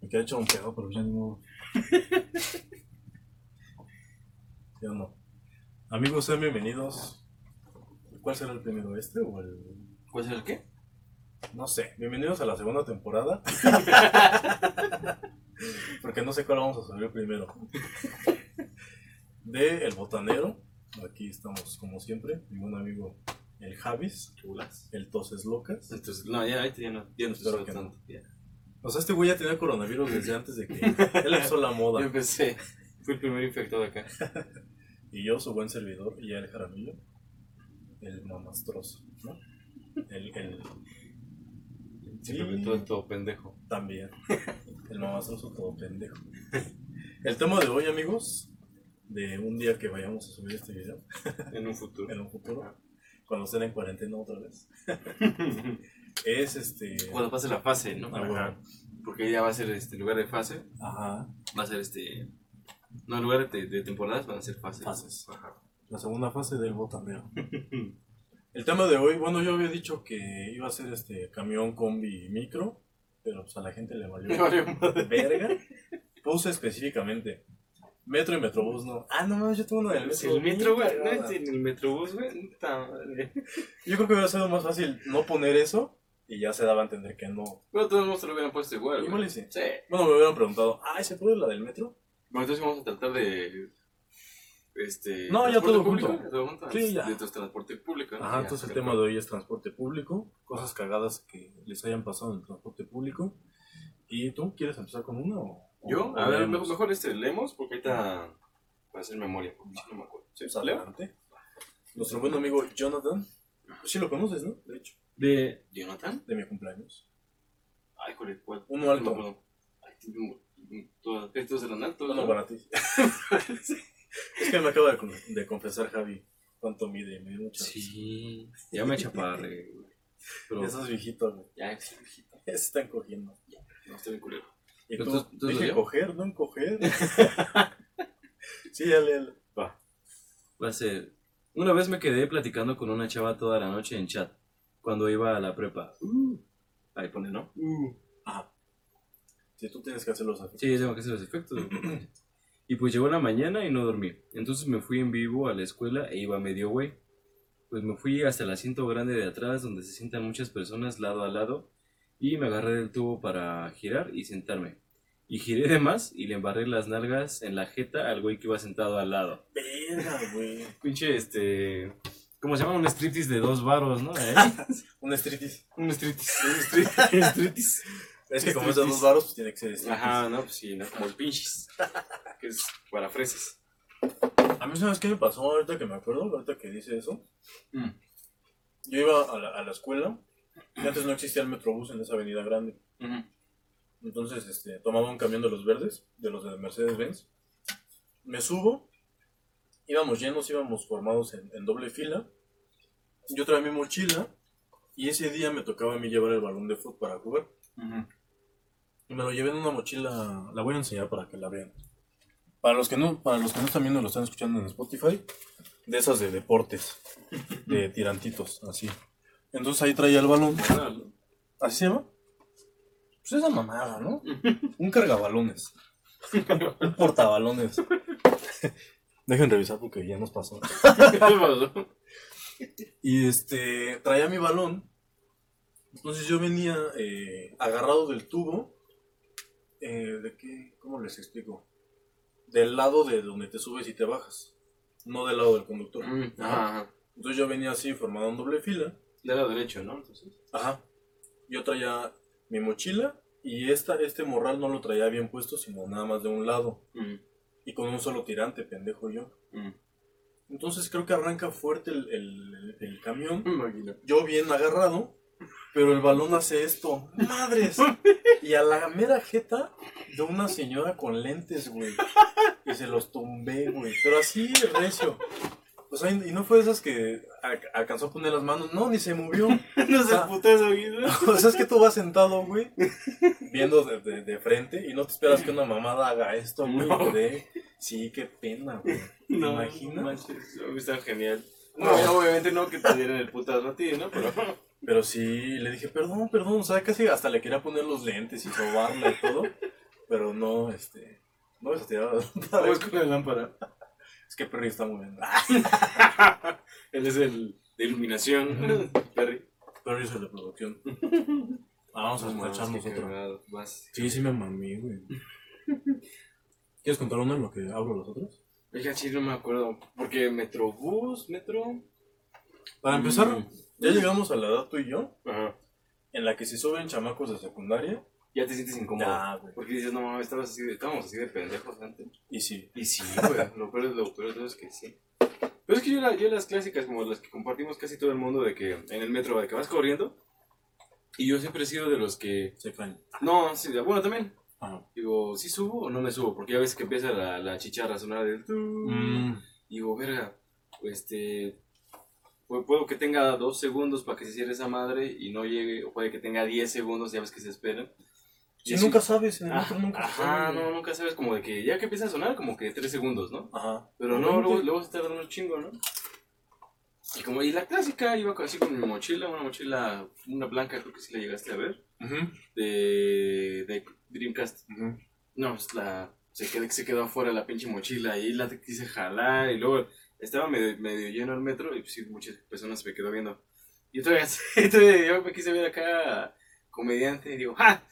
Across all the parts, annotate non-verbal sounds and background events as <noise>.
Me quedé hecho un pedo, pero ya modo. <laughs> Ya no. Amigos, sean bienvenidos. ¿Cuál será el primero, este o el...? ¿Cuál será el qué? No sé. Bienvenidos a la segunda temporada. <laughs> Porque no sé cuál vamos a subir primero. De El Botanero. Aquí estamos como siempre. Mi buen amigo el Javis. Chulas. El Toses Locas. Entonces, no, ya, ahorita ya no, ya no Espero estoy que tanto. Ya. O sea, este güey ya tenía coronavirus desde antes de que él <laughs> empezó la Yo moda. empecé. Fui el primer infectado acá. <laughs> Y yo, su buen servidor, y ya el Jaramillo, el mamastroso, ¿no? El, el, Sí. todo, todo pendejo. también. <laughs> El mamastroso todo pendejo. El tema de hoy, amigos, de un día que vayamos a subir este video, En un futuro. en un futuro, cuando estén en cuarentena otra vez, es este... Cuando pase la fase, ¿no? Ah, bueno. Porque ya va a ser este lugar de fase, Ajá, va a ser este. No, en lugar de, de temporadas van a ser fases. Fases. Ajá. la segunda fase del botanero. El tema de hoy, bueno, yo había dicho que iba a ser este camión, combi, micro, pero pues a la gente le valió <laughs> Me valió madre. verga. Puse específicamente metro y metrobús, no. Ah, no, yo tengo uno del metro. El metro, güey, no es en el metrobús, güey. Yo creo que hubiera sido más fácil no poner eso y ya se daba a entender que no. Pero todos modos te lo hubieran puesto igual. Igual y sí. Sí. Bueno, me hubieran preguntado, ah, ¿se puede la del metro? Bueno, entonces vamos a tratar de. Este. No, ya todo público, junto. Sí, ya. De transporte público. ¿no? Ajá, Ya, entonces el tema de hoy es transporte público, cosas cagadas que les hayan pasado en el transporte público. ¿Y tú quieres empezar con uno? o- ¿Yo? o A ver, leemos? mejor, este leemos porque ahorita. Para hacer memoria, porque no me acuerdo. ¿Sí? Pues adelante. Nuestro buen amigo Jonathan. Pues sí lo conoces, ¿no? De hecho, De. ¿Jonathan? de mi cumpleaños. Ay, joder, ¿cuál? Uno No alto. Ay, todas- Estos eran altos. Uno ¿no? para ti. <laughs> es que me acaba de, de confesar Javi cuánto mide. Me dio mucha Sí. Ya me chaparré, güey. Pero. Esos viejitos, güey. Ya. Ya se están cogiendo. No estoy bien culero. Y tú, tú- dije coger, no encoger. <laughs> sí, dale, dale. Va. Va a ser. Una vez me quedé platicando con una chava toda la noche en chat. Cuando iba a la prepa. Uh. Ahí pone, ¿no? Ajá. Si tú tienes que hacer los efectos. Sí, tengo que hacer los efectos. <clears throat> y pues llegó la mañana y no dormí. Entonces me fui en vivo a la escuela e iba medio güey. Pues me fui hasta el asiento grande de atrás donde se sientan muchas personas lado a lado y me agarré del tubo para girar y sentarme. Y giré de más y le embarré las nalgas en la jeta al güey que iba sentado al lado. Verga, güey. Pinche este... ¿Cómo se llama? Un striptease de dos varos, ¿no? ¿Eh? <laughs> Un streetis. un striptease. Un strip- <laughs> striptease. Es que como es de dos varos, pues tiene que ser streetis. Ajá, no, pues sí, ¿no? Como el pinches. Que es para fresas. A mí, ¿sabes qué me pasó ahorita que me acuerdo? Ahorita que dice eso. Mm. Yo iba a la, a la escuela y antes no existía el metrobús en esa avenida grande. Entonces, este, tomaba un camión de los verdes, de los de Mercedes-Benz. Me subo, íbamos llenos, íbamos formados en, en doble fila. Yo traía mi mochila y ese día me tocaba a mí llevar el balón de fútbol para jugar. Y me lo llevé en una mochila, la voy a enseñar para que la vean. Para los que no, para los que no están viendo, lo están escuchando en Spotify, de esas de deportes, <laughs> de tirantitos, así. Entonces ahí traía el balón. ¿Así se llama? Pues esa mamada, ¿no? <laughs> Un cargabalones. Un portabalones. <laughs> Dejen revisar porque ya nos pasó. Y este, traía mi balón. Entonces yo venía eh, agarrado del tubo. eh, ¿De qué? ¿Cómo les explico? Del lado de donde te subes y te bajas. No del lado del conductor. Mm, Ajá, ajá. Entonces yo venía así formado en doble fila. Del lado derecho, ¿no? Entonces. Ajá. Yo traía mi mochila y esta, este morral no lo traía bien puesto, sino nada más de un lado. Mm, Y con un solo tirante, pendejo yo. mm. Entonces creo que arranca fuerte el, el- el camión. Yo bien agarrado, pero el balón hace esto. ¡Madres! Y a la mera jeta de una señora con lentes, güey. Y se los tumbé, güey. Pero así, recio. O sea, y no fue de esas que alcanzó a poner las manos. No, ni se movió. <laughs> No se puta eso, güey. <laughs> O sea, es que tú vas sentado, güey, <laughs> viendo de, de- de frente y no te esperas que una mamada haga esto, güey. No. dé- Sí, qué pena, güey. ¿Te imaginas? manches, Está genial. No, obviamente no que te dieran el putazo a ti, ¿no? Pero. Pero sí, le dije, perdón, perdón, o sea, casi hasta le quería poner los lentes y sobarla y todo. pero no, este, no vas a tirar la ¿Cómo lámpara. es con la lámpara? Es que Perry está moviendo. <laughs> Él es el de iluminación. Perry. Perry es el de producción. Ah, vamos a cagado. Vas. Sí, sí me mamé, güey. ¿Quieres contar uno en lo que hablo los otros? Oiga, sí, no me acuerdo. Porque Metrobús, Metro. Para empezar, Mm. ya llegamos a la edad tú y yo, Ajá. en la que si suben chamacos de secundaria, Ya te sientes incómodo. ya, güey. Porque dices, no mames, estabas así de, estábamos así de pendejos antes. Y sí. Y sí, güey, lo peor, lo peor de todo es que sí. Pero es que yo, la- yo las clásicas, como las que compartimos casi todo el mundo, de que en el metro, de que vas corriendo, y yo siempre he sido de los que, Se caen. no, sí, bueno, también, Ajá. digo, ¿sí subo o no me subo? Porque ya ves que empieza la, la chicharra a sonar del... Mm, Digo, verga, este, pu- puedo que tenga dos segundos para que se cierre esa madre y no llegue, o puede que tenga 10 segundos, ya ves que se esperan. Sí, Y nunca sabes, en el Ah, metro nunca Ajá, sabes. no, nunca sabes, como de que ya que empieza a sonar, como que 3 segundos, ¿no? Ajá. Pero no, luego, luego se tarda un chingo, ¿no? Y como, y la clásica, iba así con mi mochila, una mochila, una blanca, creo que sí la llegaste a ver, Ujú, de, de Dreamcast. ujú. No, pues la, se quedó, se quedó afuera la pinche mochila y la quise jalar y luego estaba medio, medio lleno el metro y pues sí, muchas personas se me quedó viendo. Y todavía, <laughs> todavía yo me quise ver acá comediante y digo, ¡ja!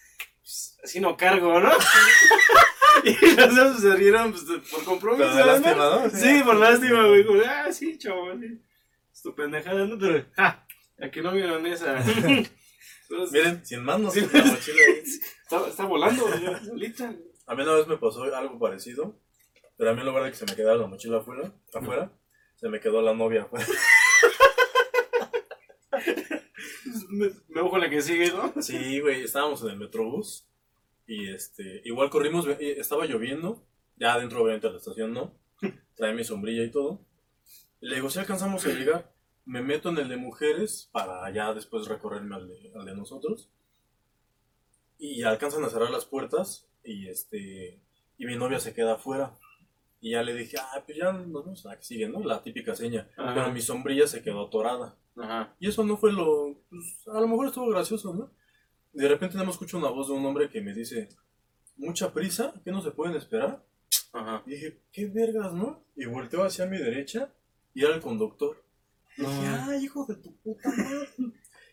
Pues, así no cargo, ¿no? <laughs> y los dos se rieron pues, por compromiso. Sí, por lástima, güey. Como, ah, sí, chaval. sí. Es tu pendejada, ¿no? Pero, ¡ja! A que no vieron esa. <laughs> Entonces, Miren, sin manos, Sí. la <laughs> mochila está, está volando, solita. A mí una vez me pasó algo parecido, pero a mí en lugar de que se me quedara la mochila afuera, afuera se me quedó la novia afuera. <laughs> Me, ojo la que sigue, ¿no? Sí, güey, estábamos en el metrobús y este, igual corrimos, estaba lloviendo, ya adentro obviamente de la estación no, trae mi sombrilla y todo. Le digo, si alcanzamos a llegar, me meto en el de mujeres para ya después recorrerme al de, al de nosotros. Y alcanzan a cerrar las puertas y este y mi novia se queda afuera. Y ya le dije, ah, pues ya nos vamos a la que sigue, ¿no? La típica seña. Ajá. Pero mi sombrilla se quedó atorada. Ajá. Y eso no fue lo. pues, a lo mejor estuvo gracioso, ¿no? De repente nada más escucho una voz de un hombre que me dice: ¿Mucha prisa? ¿Qué no se pueden esperar? Ajá. Y dije: ¿Qué vergas, no? Y volteo hacia mi derecha y era el conductor. Y dije. ¡ay, hijo de tu puta madre!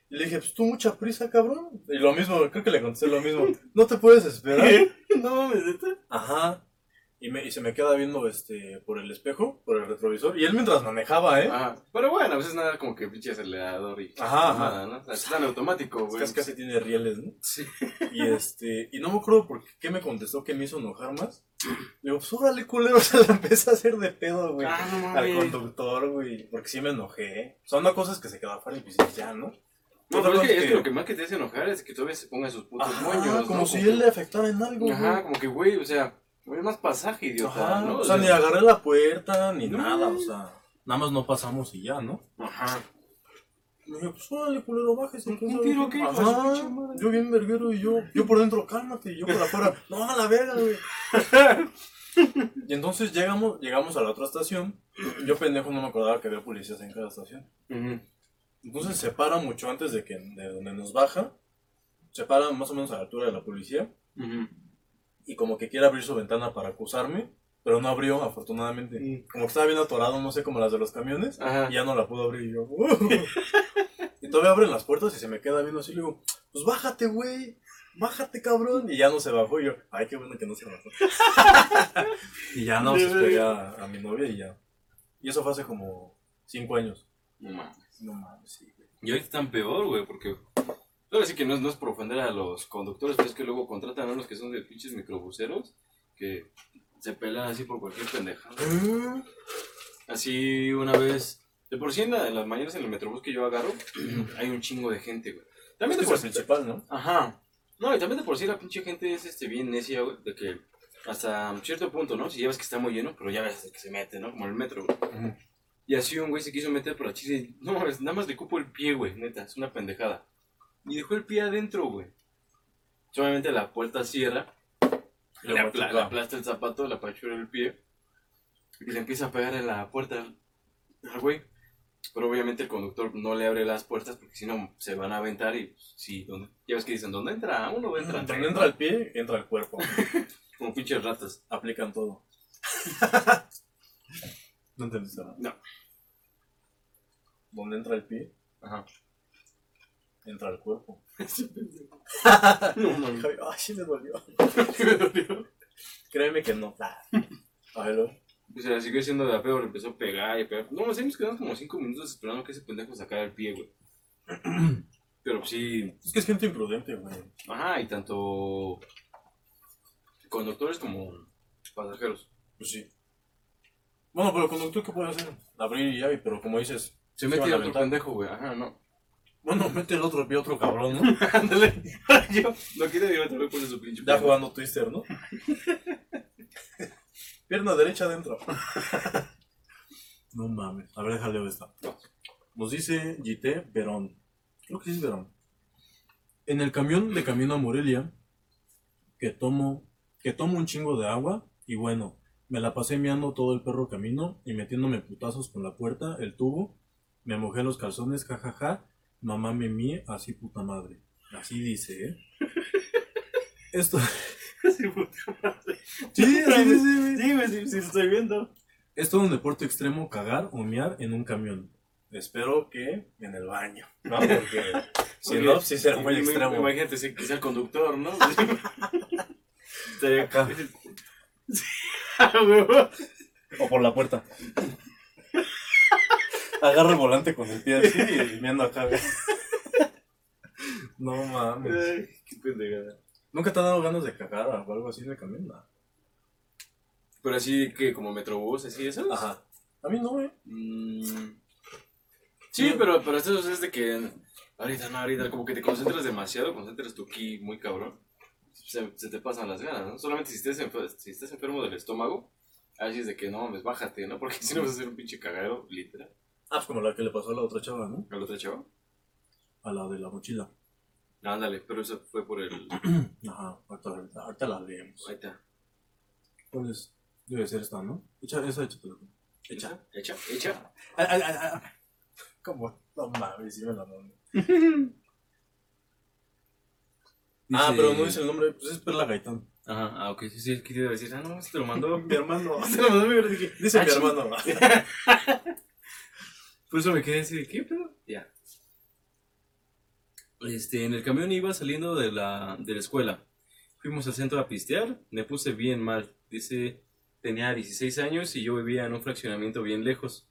Y le dije: Pues tú, mucha prisa, cabrón. Y lo mismo, creo que le contesté lo mismo: ¿No te puedes esperar? <laughs> No mames. Ajá. Y, me, y se me queda viendo este por el espejo, por el retrovisor. Y él mientras manejaba, ¿eh? Ajá. Pero bueno, a veces nada como que pinche acelerador y. Ajá, ajá. Nada, ¿no? O sea, está en automático, Es güey. que es casi tiene rieles, ¿no? Sí. Y este, y no me acuerdo por qué me contestó que me hizo enojar más. Le digo, pues órale, culero, <laughs> se la empecé a hacer de pedo, güey. Ah, no al conductor, güey. Porque sí me enojé. Son no cosas que se quedan afuera y pues ya, ¿no? No, pero es cosa que, es que lo que más que te hace enojar es que todavía se ponga sus putos Ajá, moños. como ¿no? si él le afectara en algo, Ajá, güey. como que, güey, o sea, güey, más pasaje, idiota, Ajá, ¿no? o sea, ni agarré la puerta, ni No. nada, o sea, nada más no pasamos y ya, ¿no? Ajá. Me dije, pues órale, culero, bájese. ¿Un tiro qué. Ajá, yo bien verguero y yo, yo por dentro, cálmate, y yo por afuera, <laughs> no, a la verga, güey. Y entonces llegamos, llegamos a la otra estación. Yo pendejo no me acordaba que había policías en cada estación. Ujú. Entonces se para mucho antes de que de donde nos baja. Se para más o menos a la altura de la policía. Ujú. Y como que quiere abrir su ventana para acusarme. Pero no abrió, afortunadamente. Mm. Como que estaba bien atorado, no sé, como las de los camiones. Ajá. Y ya no la pudo abrir. Y yo, "Uh". Y todavía abren las puertas y se me queda viendo así. Le digo, pues bájate, güey. Bájate, cabrón. Y ya no se bajó. Y yo, ay, qué bueno que no se bajó. <laughs> y ya no, se pegué a, a mi novia y ya. Y eso fue hace como cinco años. No mames. No mames, sí, güey. Y ahorita están peor, güey, porque. Ahora sí que no es, no es por ofender a los conductores, pero es que luego contratan a unos que son de pinches microbuseros que se pelan así por cualquier pendejada. Así una vez. De por sí en, la- en las mañanas en el metrobús que yo agarro, <clears throat> hay un chingo de gente, güey. También de por el principal, ¿no? Ajá. No, y también de por sí la pinche gente es este bien necia, güey, de que hasta cierto punto, ¿no? Si ya ves que está muy lleno, pero ya ves que se mete, ¿no? Como el metro, güey. Y así un güey se quiso meter por la chile. No mames, nada más le cupo el pie, güey, neta, es una pendejada. Y dejó el pie adentro, güey. Obviamente la puerta cierra, le, aplasta el zapato, le apachura el pie, y le empieza a pegar en la puerta al al güey. Pero obviamente el conductor no le abre las puertas porque si no se van a aventar y pues, sí, ¿dónde? ya ves que dicen, ¿dónde entra uno? Entra Donde entra el pie, entra el cuerpo. <laughs> Como pinches ratas. Aplican todo. <laughs> ¿No entendiste nada? No. Donde entra el pie, Ajá. Entra el cuerpo. <laughs> No, no, no. Ay, sí me dolió. <laughs> Me dolió. Créeme que no. A ver, luego. O sea, siguió siendo de apego, le empezó a pegar y pegar. No, así nos quedamos como cinco minutos esperando que ese pendejo sacara el pie, güey. <clears throat> Pero sí, Es que es gente imprudente, güey. ajá, y tanto conductores como pasajeros. Pues sí. Bueno, pero el conductor, ¿qué puede hacer? Abrir y ya, pero como dices, Se van mete a otro pendejo, güey, ajá, no. Bueno, mete el otro pie otro cabrón, ¿no? <laughs> Ándale. <laughs> Yo no quiero ir otra vez con su pinche Ya pie. jugando Twister, ¿no? <laughs> Pierna derecha adentro. no mames. A ver, déjale esta. Nos dice GT Verón. Creo que sí es Verón. En el camión de camino a Morelia, que tomo, que tomo un chingo de agua y bueno, me la pasé meando todo el perro camino y metiéndome putazos con la puerta, el tubo, me mojé los calzones, jajaja, mamá me mie, así puta madre. Así dice, ¿eh? <laughs> Esto... Sí, puta madre. Sí, así dice. Sí, güey, sí, sí, estoy viendo. Es todo un deporte extremo cagar o mear en un camión. Espero que en el baño, ¿no? Porque <laughs> si no, sí será muy extremo. Imagínate si- sea el conductor, ¿no? <laughs> Estaría Acá. O por la puerta. Agarra el volante con el pie así y <laughs> meando acá, güey. No mames. Ay, qué pendejada. ¿Nunca te han dado ganas de cagar o algo así en el camión? No. Pero así que como Metrobús, así eso. Ajá. A mí no, güey. Mm. Sí, pero, pero esto es de que ahorita no, ahorita como que te concentras demasiado, concentras tu ki muy cabrón, se, se te pasan las ganas, ¿no? Solamente si estés, enfer- si estás enfermo del estómago, así es de que no mames, bájate, ¿no? Porque si no vas a hacer un pinche cagadero, literal. Ah, pues como la que le pasó a la otra chava, ¿no? ¿A la otra chava? A la de la mochila. Ándale, pero eso fue por el... <clears throat> Ajá, ahorita, ahorita la leemos. Ahí está. ¿Cuál es? Debe ser esta, ¿no? Echa, esa échatela. Echa, echa, echa. Ay, ay, ay. ¿Cómo? No mames, sí me la mando. <laughs> Ah, pero no dice el nombre, pues es Perla Gaitán. Ajá, ah, ok, sí, sí, quería decir, ah, no, este te lo mandó. <laughs> Mi hermano. <laughs> Te lo mandó mi hermano, Dice ah, mi ching. hermano. Por eso me quedé así de, ¿qué pedo? Ya. Este, en el camión iba saliendo de la, de la escuela. Fuimos al centro a pistear, me puse bien mal. Dice, tenía 16 años y yo vivía en un fraccionamiento bien lejos.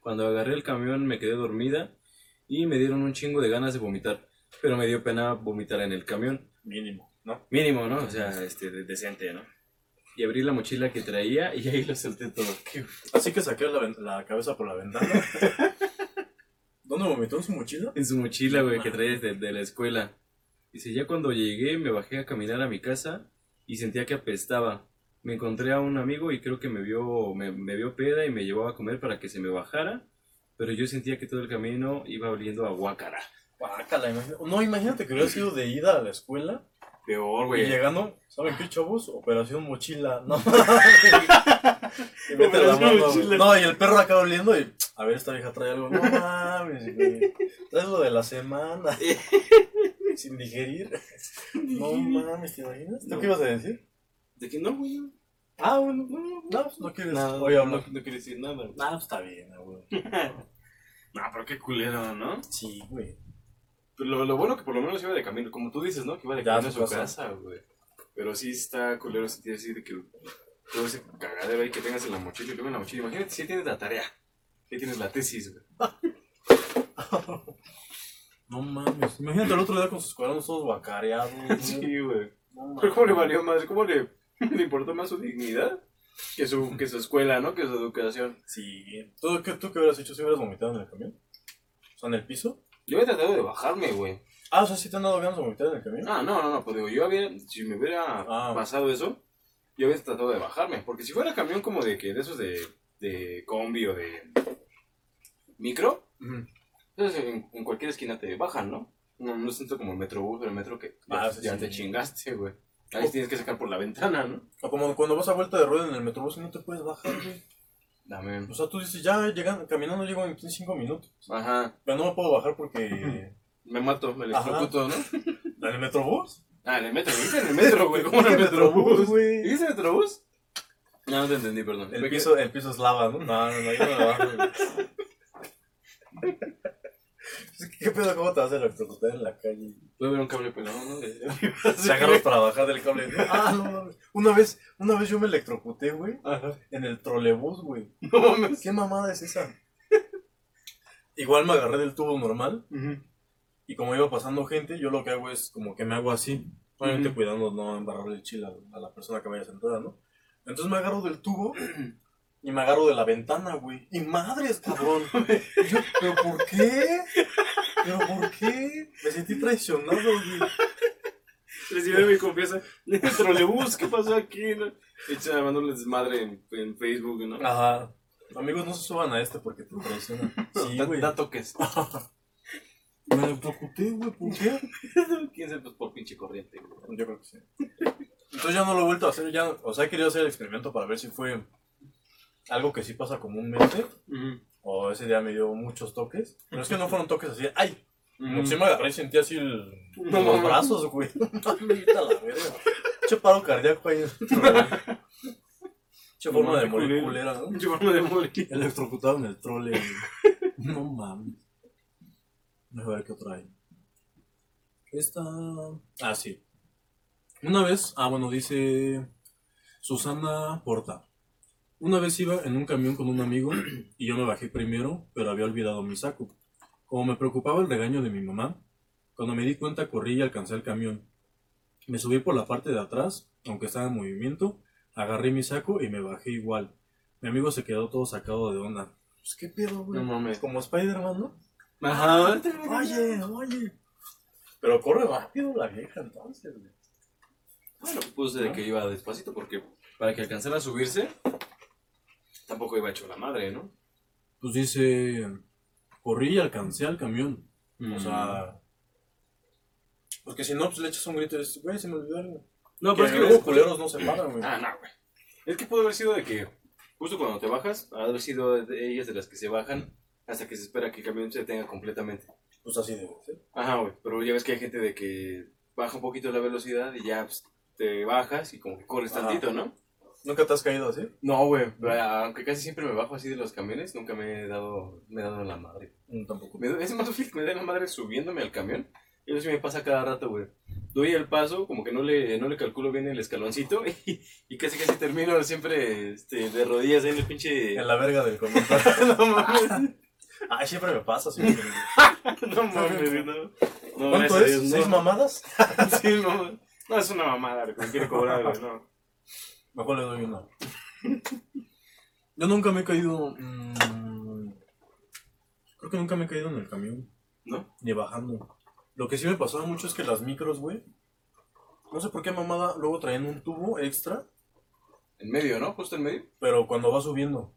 Cuando agarré el camión me quedé dormida y me dieron un chingo de ganas de vomitar. Pero me dio pena vomitar en el camión. Mínimo, ¿no? Mínimo, ¿no? O sea, este, de- decente, ¿no? Y abrí la mochila que traía y ahí lo solté todo. <laughs> Así que saqué la, la cabeza por la ventana. <laughs> ¿Dónde vomitó en su mochila? En su mochila, güey, que traía desde de la escuela. Dice, ya cuando llegué me bajé a caminar a mi casa y sentía que apestaba. Me encontré a un amigo y creo que me vio, me, me vio peda y me llevó a comer para que se me bajara. Pero yo sentía que todo el camino iba oliendo a guácara. Guácala, imagina- No, imagínate que hubiera sido de ida a la escuela Peor, y güey. llegando, ¿saben qué, chavos? Operación mochila. No <laughs> Y mete la mano, mochila. No, y el perro acá oliendo y. A ver, esta vieja trae algo. No mames, güey. Traes lo de la semana. Sin digerir. No mames, ¿te imaginas? ¿Tú No. qué ibas a decir? ¿De qué no, güey? No, Ah, bueno, no, no, pues no quieres. Nada, Oye, no, no quiere decir nada. güey. Ah, pues está bien, güey. <laughs> No, pero qué culero, ¿no? Sí, güey. Pero lo, lo bueno que por lo menos iba de camino, como tú dices, ¿no? Que iba de Ya, camino a su casa. casa, güey. Pero sí está culero sentir así de que todo ese cagadero ahí que tengas en la mochila y luego en la mochila. Imagínate si tienes la tarea, ya tienes la tesis, güey. <laughs> No mames. Imagínate el otro día con sus cuadernos todos guacareados. güey. <laughs> Sí, güey. No Pero ¿cómo le valió más? ¿Cómo le, le importó más su dignidad que su, que su escuela, ¿no? Que su educación. Sí. ¿Tú qué, ¿Tú qué hubieras hecho si hubieras vomitado en el camión? O sea, en el piso. Yo había tratado de bajarme, güey. Ah, o sea, ¿sí te han dado ganas de vomitar en el camión? Ah, no, no, no, pues digo, yo había, si me hubiera Ah. pasado eso, yo había tratado de bajarme. Porque si fuera camión como de que de esos de, de combi o de micro, Ujú. entonces en, en cualquier esquina te bajan, ¿no? No, no es tanto como el metrobús, pero el metro que ya, Ah, sí, ya sí. te chingaste, güey. Ahí tienes que sacar por la ventana, ¿no? O como cuando vas a vuelta de rueda en el metrobús y no te puedes bajar, güey. Dame. O sea, tú dices, ya llegan, caminando llego en 15, 5 minutos. Ajá. Pero no me puedo bajar porque... <laughs> Me mato, me electrocuto, ¿no? <laughs> ¿En el Metrobús? Ah, en el metro, ¿viste? En el metro, güey. ¿Cómo <laughs> en el metrobús? güey. ¿Viste el metrobús? No, no te entendí, perdón. El piso, el piso es lava, ¿no? No, no, no, yo no me bajo, ¿Qué pedo? ¿Cómo te vas a electrocutar en la calle? Puede haber un cable pelado, ¿no? Se <laughs> agarras para bajar del cable. Ah, no, mames. Una vez, una vez yo me electrocuté, güey, en el trolebús, güey. No mames. ¿Qué mamada es esa? Igual me agarré del tubo normal y como iba pasando gente, yo lo que hago es como que me hago así. Obviamente cuidando no embarrarle el chile a, a la persona que vaya sentada, ¿no? Entonces me agarro del tubo <clears throat> y me agarro de la ventana, güey. Y madres, cabrón. <laughs> Y yo, ¿pero por qué? ¿Pero por qué? Me sentí traicionado, güey. Recibí mi confianza. El trolebús, ¿qué pasó aquí? No? Echa mandándole desmadre en, en Facebook, ¿no? Ajá. Amigos, no se suban a este porque te traiciona. Sí, Da- güey. Da toques. <laughs> Me electrocuté, güey, ¿por qué? <laughs> ¿Quién sabe? Pues por pinche corriente, güey. Yo creo que sí. Entonces ya no lo he vuelto a hacer, ya, o sea, he querido hacer el experimento para ver si fue algo que sí pasa comúnmente, o ese día me dio muchos toques, pero es que no fueron toques así, ¡ay! Como si me agarré y sentí así el, No los brazos, güey. <laughs> A la verga. Che paro cardíaco ahí. <laughs> Che No forma de morir culera, ¿no? Pinche forma de morir. Electrocutado en el trole. No mames. Déjame ver qué otra hay. Esta. Ah, sí. Una vez, ah, bueno, dice Susana Porta. Una vez iba en un camión con un amigo y yo me bajé primero, pero había olvidado mi saco. Como me preocupaba el regaño de mi mamá, cuando me di cuenta corrí y alcancé el camión. Me subí por la parte de atrás, aunque estaba en movimiento, agarré mi saco y me bajé igual. Mi amigo se quedó todo sacado de onda. Pues qué pedo, güey. No mames. Como Spider-Man, ¿no? Ajá. Oye, oye. Pero corre rápido la vieja entonces, güey. Bueno, puse de que iba despacito porque para que alcanzara a subirse, tampoco iba hecho la madre, ¿no? Pues dice, corrí y alcancé al camión. Mm. O sea... Porque si no, pues le echas un grito y dices, güey, se me olvidó algo. no, Pero es que luego ves- culeros no se paran, güey. Ah, no, güey. Es que pudo haber sido de que justo cuando te bajas, ha de haber sido de ellas de las que se bajan hasta que se espera que el camión se detenga completamente. Pues así debe ser. Ajá, güey. Pero ya ves que hay gente de que baja un poquito la velocidad y ya pues, te bajas y como que corres Ajá. tantito, ¿no? ¿Nunca te has caído así? No, güey. Aunque casi siempre me bajo así de los camiones, nunca me he dado, me he dado la madre. Mm, tampoco. Me, es más fácil que me den la madre subiéndome al camión. Y eso sí me pasa cada rato, güey. Doy el paso, como que no le, no le calculo bien el escaloncito <laughs> y, y casi casi termino siempre este, de rodillas ahí en el pinche... En la verga del comentario. <laughs> no mames, Ay, siempre me pasa. Sí, <laughs> no mames, güey, no. No, ¿Cuánto es? Dios, no. ¿Seis mamadas? Sí, no. No, es una mamada que me quiere cobrar, güey, no. Mejor le doy una. Yo nunca me he caído. mm, creo que nunca me he caído en el camión. ¿No? Ni bajando. Lo que sí me pasaba mucho es que las micros, güey. No sé por qué mamada luego traían un tubo extra. En medio, ¿no? Justo en medio. Pero cuando va subiendo.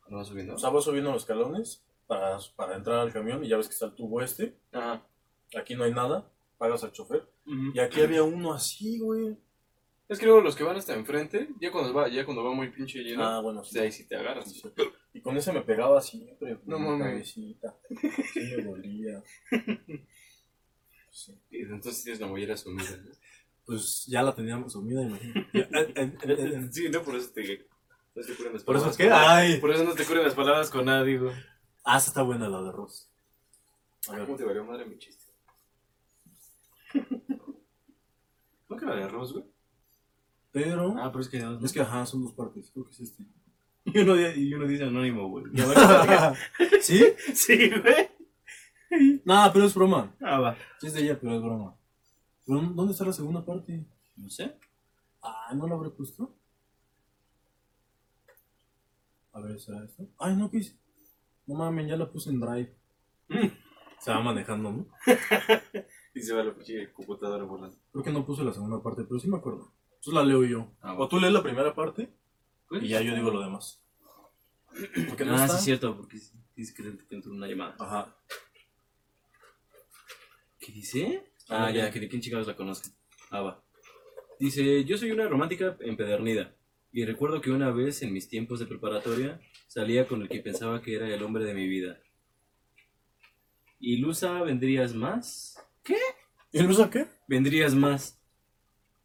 Cuando va subiendo. O sea, va subiendo los escalones para, para entrar al camión y ya ves que está el tubo este. Ajá. Aquí no hay nada. Pagas al chofer. Y aquí había uno así, güey. Es que luego los que van hasta enfrente, ya cuando va, ya cuando va muy pinche lleno, Ah, bueno, sí. de ahí sí te agarras. Sí. Y con ese me pegaba siempre. No mames. Sí me dolía. Sí. Y entonces tienes la mollera sumida. ¿no? Pues ya la teníamos sumida, imagínate. Sí, no, por eso te, no te curan las ¿Por eso palabras qué? con A. Ay. Por eso no te curan las palabras con A, digo. Ah, esa está buena la de arroz. A ver. ¿Cómo te valió madre mi chiste? <laughs> ¿No que la de arroz, güey? Pero. Ah, pero es que ya Es que ajá, son dos partes. Creo que es este. <laughs> Y uno, y uno dice anónimo, güey. <laughs> ¿Sí? sí, güey. Nada, pero es broma. Ah, va. Sí es de ella, pero es broma. Pero, ¿Dónde está la segunda parte? No sé. Ah, ¿no la habré puesto? A ver, ¿será esto? Ay, no, ¿qué hice? No mames, ya la puse en Drive. Se va manejando, ¿no? <laughs> Y se va la computadora volando. Creo que no puse la segunda parte, pero sí me acuerdo. Entonces la leo yo. Ah, o tú lees la primera parte y ya yo digo lo demás. Porque no ah, está. sí, es cierto, porque dice que te entró una llamada. Ajá. ¿Qué dice? Ah, Ah, ya, que de quién chingados la conozco. Ah, va. Dice, yo soy una romántica empedernida. Y recuerdo que una vez en mis tiempos de preparatoria salía con el que pensaba que era el hombre de mi vida. Ilusa, ¿vendrías más? ¿Y el usa qué? ¿Vendrías más?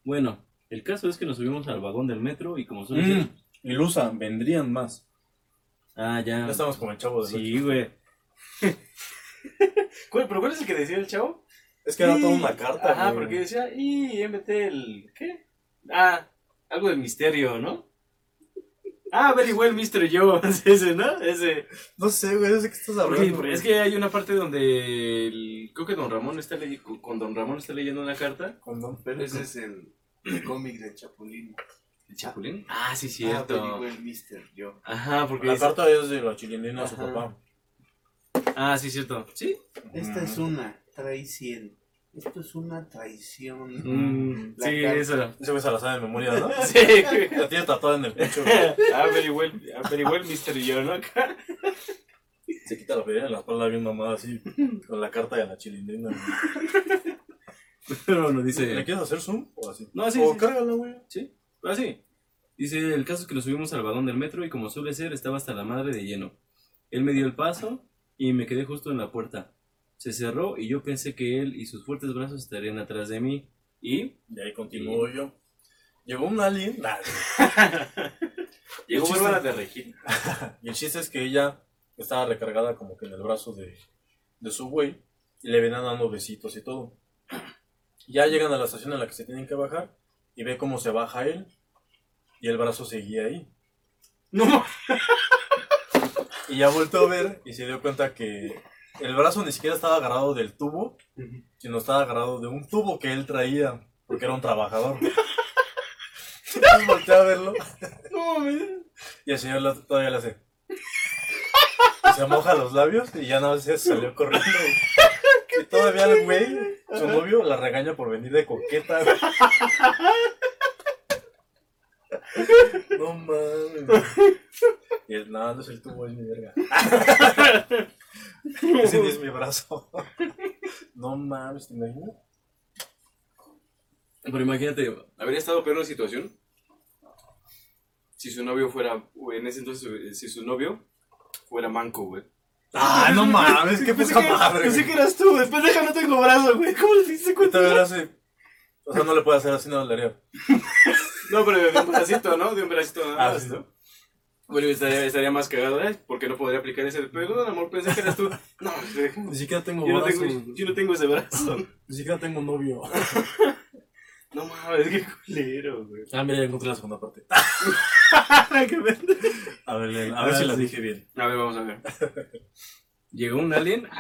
Bueno, el caso es que nos subimos al vagón del metro y como suele ser... Mm, Ilusa, vendrían más. Ah, ya. Ya estamos como el chavo de Sí, güey. <laughs> ¿Cuál, ¿Pero cuál es el que decía el chavo? Es que era toda una carta, Ajá, güey. porque decía, y MT el... ¿Qué? Ah, algo de misterio, ¿no? Ah, very well, Mr. Joe. <laughs> Ese, ¿no? Ese. No sé, güey, no sé qué estás Porque hablando. güey. es que hay una parte donde el- creo que Don Ramón está leyendo, con Don Ramón está leyendo una carta. Con Don Pérez. Ese es el, el cómic de Chapulín. ¿El Chapulín? Ah, sí, Ah, cierto. very well, mister, yo. Ajá, porque La dice- carta es de la chilindrina a su papá. Ah, sí, cierto. Sí. Esta Mm. es una traición. Esto es una traición. Mm, sí, carta. eso. Ese güey se la sabe de memoria, ¿no? <laughs> Sí. La tiene tatuada en el pecho, ah, very well, ah, very well, Mr. Joe, ¿no? Se quita la pedida en la espalda bien mamada así, con la carta de la chilindrina. güey. <laughs> Pero no ¿Le dice. quieres hacer zoom o así? No, sí, O sí. cárgala, güey. Sí, ah, sí. Dice, el caso es que nos subimos al vagón del metro y como suele ser, estaba hasta la madre de lleno. Él me dio el paso y me quedé justo en la puerta. Se cerró y yo pensé que él y sus fuertes brazos estarían atrás de mí. Y Y ahí continúo yo. Llegó un alien. <laughs> nah, <laughs> llegó Bárbara de Regina. <laughs> Y el chiste es que ella estaba recargada como que en el brazo de, de su güey y le venían dando besitos y todo. Ya llegan a la estación en la que se tienen que bajar y ve cómo se baja él y el brazo seguía ahí. No, Y ya volteó a ver y se dio cuenta que el brazo ni siquiera estaba agarrado del tubo, sino estaba agarrado de un tubo que él traía, porque era un trabajador. <laughs> Entonces a verlo no, y el señor todavía le hace. Y se moja los labios y ya nada más se salió corriendo. <laughs> Y todavía el güey, su novio, la regaña por venir de coqueta. <laughs> No mames. Y él, no, no es el tubo, es mi verga. <laughs> Ese ni es mi brazo. No mames, ¿te imaginas? Pero imagínate, ¿habría estado peor la situación? Si su novio fuera, en ese entonces, eh, si su novio fuera manco, güey. Ah, no mames, qué Pensé que- madre. Pensé que eras tú, después deja, no tengo brazo, güey. ¿Cómo le Y cuenta? le hace- O sea, no le puede hacer así, no le haría. <laughs> No, pero de un bracito, ¿no? De un bracito nada Ah, sí. ¿no? Bueno, estaría, estaría más cagado, ¿eh? Porque no podría aplicar ese perdón, amor, pensé que eras tú. No. Ni siquiera tengo yo no brazo. tengo, yo no tengo ese brazo. Ni siquiera tengo novio. <laughs> No mames, qué culero, güey. Ah, mira, ya encontré la segunda parte. <laughs> A ver, Len, a ver Ah, si la sí. dije bien. A ver, vamos a ver. <laughs> Llegó un alien. <laughs>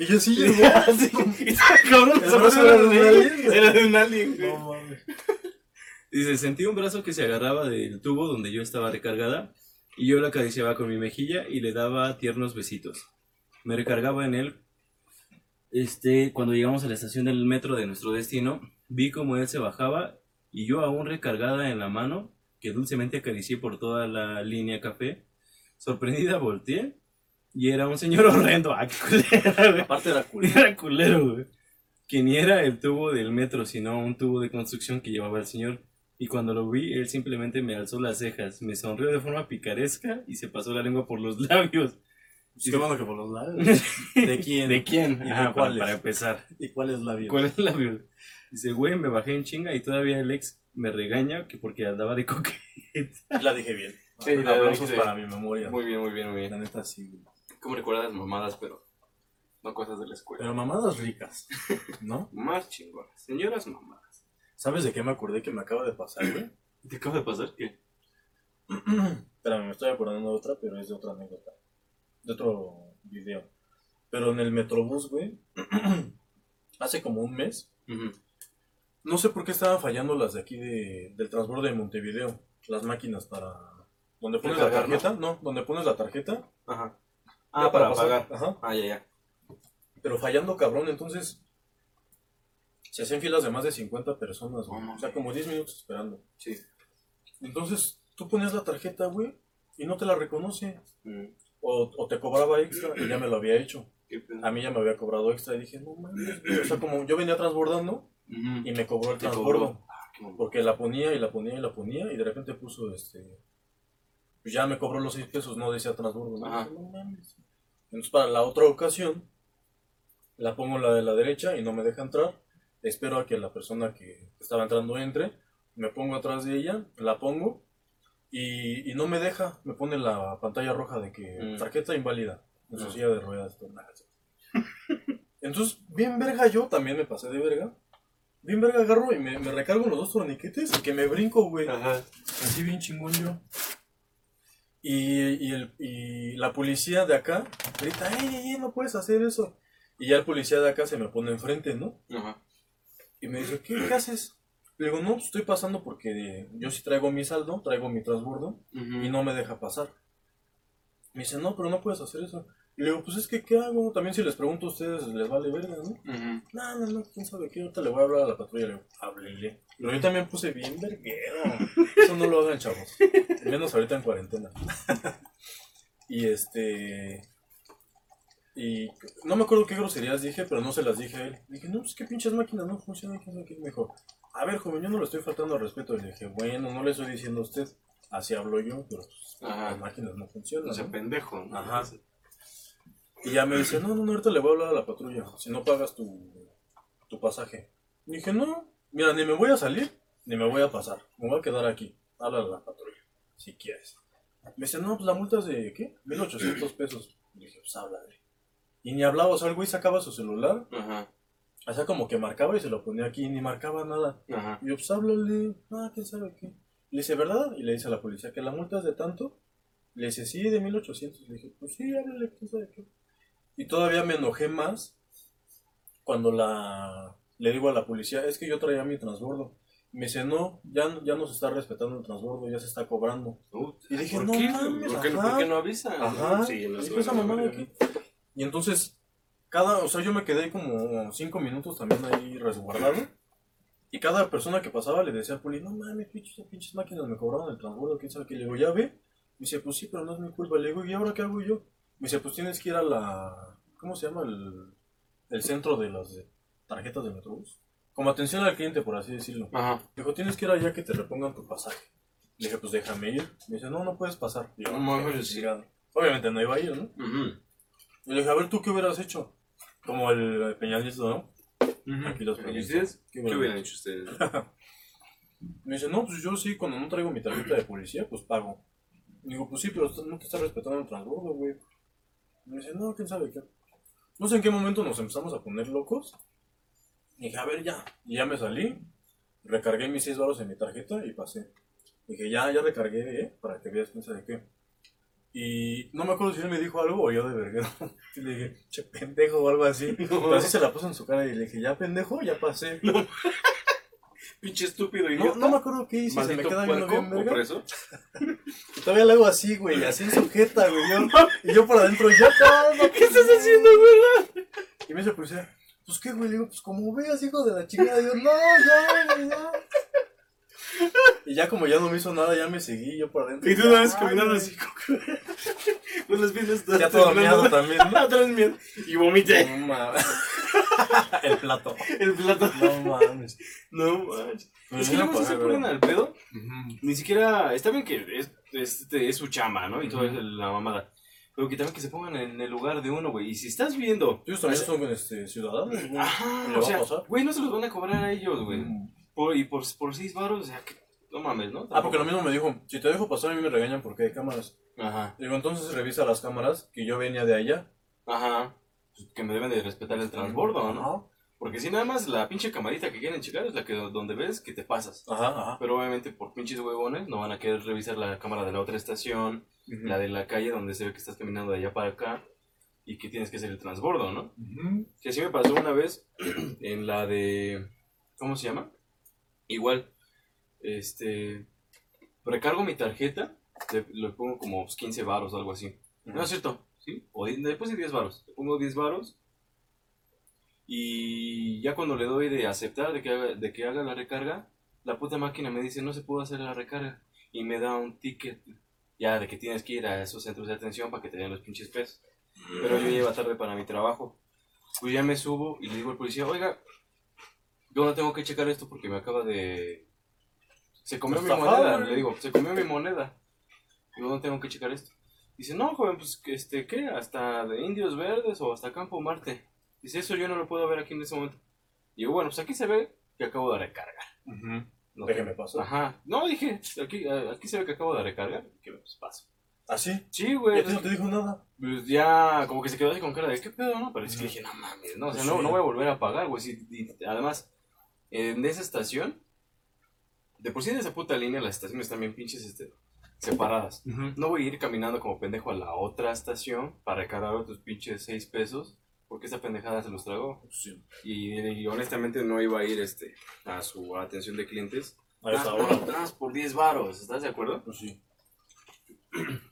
Y yo sí Sí, llegó. cabrón, El brazo era de un alien. Era de un alien, güey. No mames. Dice, sentí un brazo que se agarraba del tubo donde yo estaba recargada y yo lo acariciaba con mi mejilla y le daba tiernos besitos. Me recargaba en él. Este, cuando llegamos a la estación del metro de nuestro destino, vi como él se bajaba y yo aún recargada en la mano, que dulcemente acaricié por toda la línea café, sorprendida volteé y era un señor <laughs> horrendo. ¡Ah, güey! Aparte era cool. Era culero, güey. Que ni era el tubo del metro, sino un tubo de construcción que llevaba el señor. Y cuando lo vi, él simplemente me alzó las cejas, me sonrió de forma picaresca y se pasó la lengua por los <laughs> labios. Qué bueno que por los labios. <laughs> ¿De quién? ¿De quién? ¿Y de Ajá, para, cuáles? para empezar. ¿Y cuál es labio? ¿Cuál es labio? Dice, güey, me bajé en chinga y todavía el ex me regaña que porque andaba de coque. La dije bien. Sí, la dijiste para mi memoria. Muy bien, muy bien, muy La bien. neta sí. ¿Cómo recuerdas mamadas, pero no cosas de la escuela? Pero mamadas ricas, ¿no? <laughs> Más chingonas. Señoras mamadas. ¿Sabes de qué me acordé que me acaba de pasar, güey? ¿Qué acaba de pasar? ¿Qué? <clears throat> Espérame, me estoy acordando de otra, pero es de otra anécdota. De otro video. Pero en el Metrobús, güey, <clears throat> hace como un mes, no sé por qué estaban fallando las de aquí de, del transborde de Montevideo. Las máquinas para... Donde pones la tarjeta, ¿no? Donde pones la tarjeta. Ajá. Ah, para pagar. Ajá. Ah, ya, ya. Pero fallando cabrón, entonces se hacen filas de más de 50 personas, güey. O sea, como 10 minutos esperando. Sí. Entonces, tú ponías la tarjeta, güey, y no te la reconoce. Mm. O, o te cobraba extra y ya me lo había hecho. A mí ya me había cobrado extra y dije, no mames. O sea, como yo venía transbordando y me cobró el transbordo. cobró. Ah, Porque la ponía y la ponía y la ponía y de repente puso este. Pues ya me cobró los 6 pesos, no decía transbordo. ¿no? Ajá. No mames. Entonces para la otra ocasión, la pongo la de la derecha y no me deja entrar. Espero a que la persona que estaba entrando entre. Me pongo atrás de ella, la pongo y, y no me deja. Me pone la pantalla roja de que Mm. tarjeta inválida en su Ah. silla de ruedas. Entonces, bien verga yo, también me pasé de verga. Bien verga agarro y me, me recargo los dos torniquetes y que me brinco, güey. Ajá. Así bien chingón yo. Y, y, el, y la policía de acá grita, ¡Ey, ey, ey, no puedes hacer eso! Y ya el policía de acá se me pone enfrente, ¿no? Ajá. Y me dice, ¿qué, qué haces? Le digo, no, pues estoy pasando porque yo sí traigo mi saldo, traigo mi transbordo y no me deja pasar. Me dice, no, pero no puedes hacer eso. Y le digo, pues es que, ¿qué hago? También si les pregunto a ustedes, les vale verga, ¿no? Ujú. No, no, no, quién sabe qué, ahorita le voy a hablar a la patrulla, le digo, háblele. Pero yo también puse bien verguero. Eso no lo hagan, chavos. Menos ahorita en cuarentena. <laughs> y este. Y no me acuerdo qué groserías dije, pero no se las dije a él. Dije, no, pues qué pinches máquinas no funcionan, qué. Me dijo, a ver, joven, yo no le estoy faltando al respeto. Le dije, bueno, no le estoy diciendo a usted, así hablo yo, pero pues, las máquinas no funcionan. O sea, ¿no? pendejo. ¿no? Ajá. Y ya me dice, no, no, no, ahorita le voy a hablar a la patrulla, si no pagas tu, tu pasaje. Y dije, no, mira, ni me voy a salir, ni me voy a pasar, me voy a quedar aquí, habla a la patrulla, si quieres. Me dice, no, pues la multa es de, ¿qué? 1800 pesos. Y dije, pues háblale. Y ni hablaba, o sea, el güey sacaba su celular, Ajá. Hacía como que marcaba y se lo ponía aquí, ni marcaba nada. Ajá. Y yo, pues háblale, ah, quién sabe qué. Le dice, ¿verdad? Y le dice a la policía que la multa es de tanto. Le dice, sí, de 1800. Le dije, pues sí, háblale, quién sabe qué. Y todavía me enojé más cuando la le digo a la policía, es que yo traía mi transbordo. Me dice, no, ya, ya no se está respetando el transbordo, ya se está cobrando. Puta. Y dije, ¿Por no qué? mames, ¿Por qué, por qué no avisa? Ajá, Sí, esa aquí. Y entonces, cada, o sea, yo me quedé como cinco minutos también ahí resguardado. Y cada persona que pasaba le decía al poli, no mames, pinches, pinches máquinas me cobraron el transbordo, quién sabe qué. Le digo, ya ve. Me dice, pues sí, pero no es mi culpa. Le digo, ¿y ahora qué hago yo? Me dice, pues tienes que ir a la, ¿cómo se llama? El, el centro de las tarjetas de Metrobús. Como atención al cliente, por así decirlo. Ajá. Dijo, tienes que ir allá que te repongan tu pasaje. Le dije, pues déjame ir. Me dice, no, no puedes pasar. Y yo, No mames. Obviamente no iba a ir, ¿no? Y le dije, a ver, ¿tú qué hubieras hecho? Como el Nieto, ¿no? Aquí los ¿Y ustedes? ¿Qué ¿Qué hubieran hecho ustedes? <laughs> Me dice, no, pues yo sí, cuando no traigo mi tarjeta de policía, pues pago. Digo, pues sí, pero no te está respetando el transbordo, güey. Me dice, no, quién sabe qué. No sé en qué momento nos empezamos a poner locos. Y dije, a ver, ya. Y ya me salí, recargué mis 6 baros en mi tarjeta y pasé. Dije, ya, ya recargué, ¿eh? Para que veas quién sabe qué. Y no me acuerdo si él me dijo algo o yo de verguero. <laughs> Y le dije, che, pendejo o algo así. <laughs> Pero así se la puso en su cara y le dije, ya, pendejo, ya pasé. <laughs> Pinche estúpido No, idiota. no me acuerdo qué hice, se me queda viendo bien ¿o verga. por eso? Y todavía le hago así, güey, así en sujeta, güey. Yo, y yo por adentro, ya calma, ¿Qué estás haciendo, güey? Y me dice policía, pues qué, güey, le digo, pues como veas, hijo de la chingada. Y yo, no, ya, güey, ya. Como ya no me hizo nada, ya me seguí yo por adentro. Y tú una vez caminando así con, <laughs> con las piernas Ya todo miado también, ¿no? <laughs> Atrás miedo. Y vomité No mames. <laughs> El plato. el plato. No mames. No. Me Es que luego se ponen al pedo. Ni siquiera. Está bien que es, es, este, es su chamba, ¿no? Y es la mamada. Pero que también que se pongan en el lugar de uno, güey. Y si estás viendo. Ellos también son este, ciudadanos, güey. Ajá, güey, no se los van a cobrar a ellos, güey. Mm. Por, y por, por seis baros, o sea, que no mames, ¿no? Ah, porque lo mismo me dijo, si te dejo pasar a mí me regañan porque hay cámaras. Ajá, Digo, entonces revisa las cámaras, que yo venía de allá. ajá. Pues Que me deben de respetar el transbordo, ¿no? Ajá. Porque si nada más la pinche camarita que quieren checar es la que donde ves que te pasas. Ajá, ajá. Pero obviamente por pinches huevones no van a querer revisar la cámara de la otra estación, la de la calle donde se ve que estás caminando de allá para acá y que tienes que hacer el transbordo, ¿no? Ujú. Que así me pasó una vez <clears throat> en la de... ¿Cómo se llama? Igual, este... Recargo mi tarjeta, le, le pongo como 15 varos o algo así. No es cierto, ¿sí? O después de 10 varos. Le pongo 10 varos. Y ya cuando le doy de aceptar de que, haga, de que haga la recarga, la puta máquina me dice no se pudo hacer la recarga. Y me da un ticket ya de que tienes que ir a esos centros de atención para que te den los pinches pesos. Pero yo lleva tarde para mi trabajo. Pues ya me subo y le digo al policía, oiga, yo no tengo que checar esto porque me acaba de, Se comió mi moneda. güey. Le digo, se comió mi moneda. Digo, ¿dónde tengo que checar esto? Dice, no, joven, pues, que, este, ¿qué? ¿Hasta de Indios Verdes o hasta Campo Marte? Dice, eso yo no lo puedo ver aquí en ese momento. Digo, bueno, pues aquí se ve que acabo de recargar. No Déjeme pasar. Ajá. No, dije, aquí, aquí se ve que acabo de recargar. Que pues paso. ¿Así? Sí, ¿Y güey. ti no te dijo nada? Pues ya, como que se quedó así con cara de, ¿qué pedo, no? Pero es que Ujú. dije, no mames, no, o sea, Sí. no, no voy a volver a pagar, güey. sí, y además, en esa estación, de por sí en esa puta línea, las estaciones están bien pinches este, separadas. No voy a ir caminando como pendejo a la otra estación para recargar otros pinches 6 pesos, porque esa pendejada se los tragó. Sí. Y, y honestamente no iba a ir este, a su atención de clientes. A esa hora. Más por 10 varos, ¿estás de acuerdo? Pues sí. <clears throat>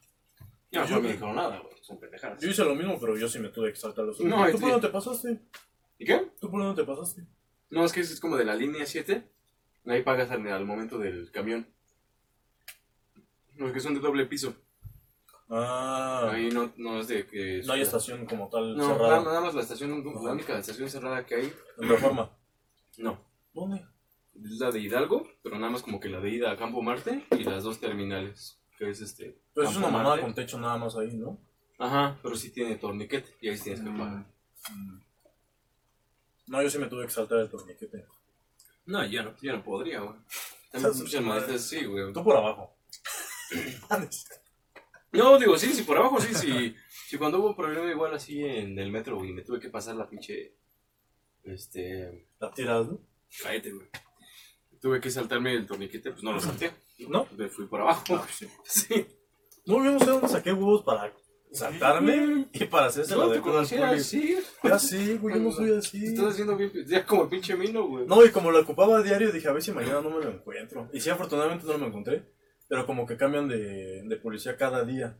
Ya no Yo- me dijeron nada, güey, son pendejadas. Yo hice lo mismo, pero yo sí me tuve que saltar los No, ¿Tú por dónde te pasaste? ¿Y qué? ¿Tú por dónde te pasaste? No, es que es como de la línea 7. Ahí pagas al, al momento del camión. Los que son de doble piso. Ah, Ahí no, no es de que... no hay estación como tal No, cerrada. nada, nada más la estación, la única estación cerrada que hay. En Reforma. No. ¿Dónde? Es la de Hidalgo, pero nada más como que la de ida a Campo Marte y las dos terminales. Que es este. Pues es una manada Marte. con techo nada más ahí, ¿no? Ajá, pero sí tiene torniquete y ahí sí tienes que Mm. pagar. Mm. No, yo sí me tuve que saltar el torniquete. No, yo no, yo no podría, güey. <laughs> También muchas sí, güey. Tú por abajo. No, digo, sí, sí, por abajo sí, sí. Sí, cuando hubo un problema igual así en el metro, güey, me tuve que pasar la pinche. Este. La tiras, ¿no? Cállate, güey. Tuve que saltarme el torniquete, pues no lo salté. ¿No? Me fui por abajo. Ah, sí. <laughs> Sí. No, yo no sé dónde saqué huevos para saltarme y para hacerse No lo te conocía así. Ya sí, güey, yo no soy Te así. estás haciendo bien. Ya como el pinche mino, güey. No, y como lo ocupaba a diario, dije, a ver si mañana no me lo encuentro. Y sí, afortunadamente no me encontré. Pero como que cambian de, de policía cada día.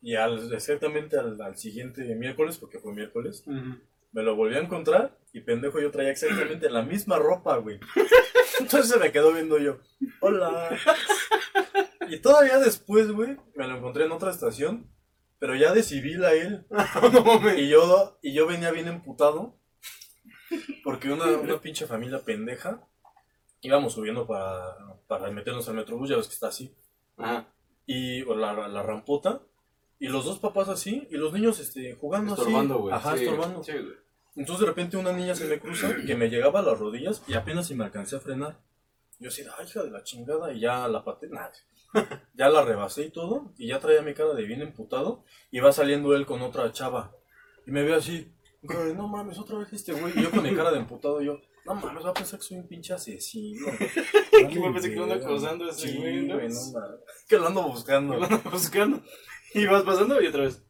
Y al, exactamente al, al siguiente miércoles, porque fue miércoles, me lo volví a encontrar y pendejo yo traía exactamente la misma ropa, güey. <laughs> Entonces se me quedó viendo yo, hola. Y todavía después, güey, me lo encontré en otra estación, pero ya de civil a él. <laughs> no. Y yo, y yo venía bien emputado, porque una, una pinche familia pendeja íbamos subiendo para, para meternos al metrobús, ya ves que está así. Ajá. y o la, la rampota y los dos papás así y los niños este jugando Estorbando, así güey. ajá Sí, estorbando Sí, güey. entonces de repente una niña se me cruza que me llegaba a las rodillas y apenas si me alcancé a frenar yo así ay hija de la chingada y ya la paté nada <laughs> ya la rebasé y todo y ya traía mi cara de bien emputado y va saliendo él con otra chava y me ve así güey, no mames otra vez este güey y yo con mi cara de emputado yo no mames va a pensar que soy un pinche asesino <laughs> Que va a pensar que lo ando Vale, acosando a ese sí, güey, mames. que lo ando buscando Lo ando buscando. Y vas pasando y otra vez.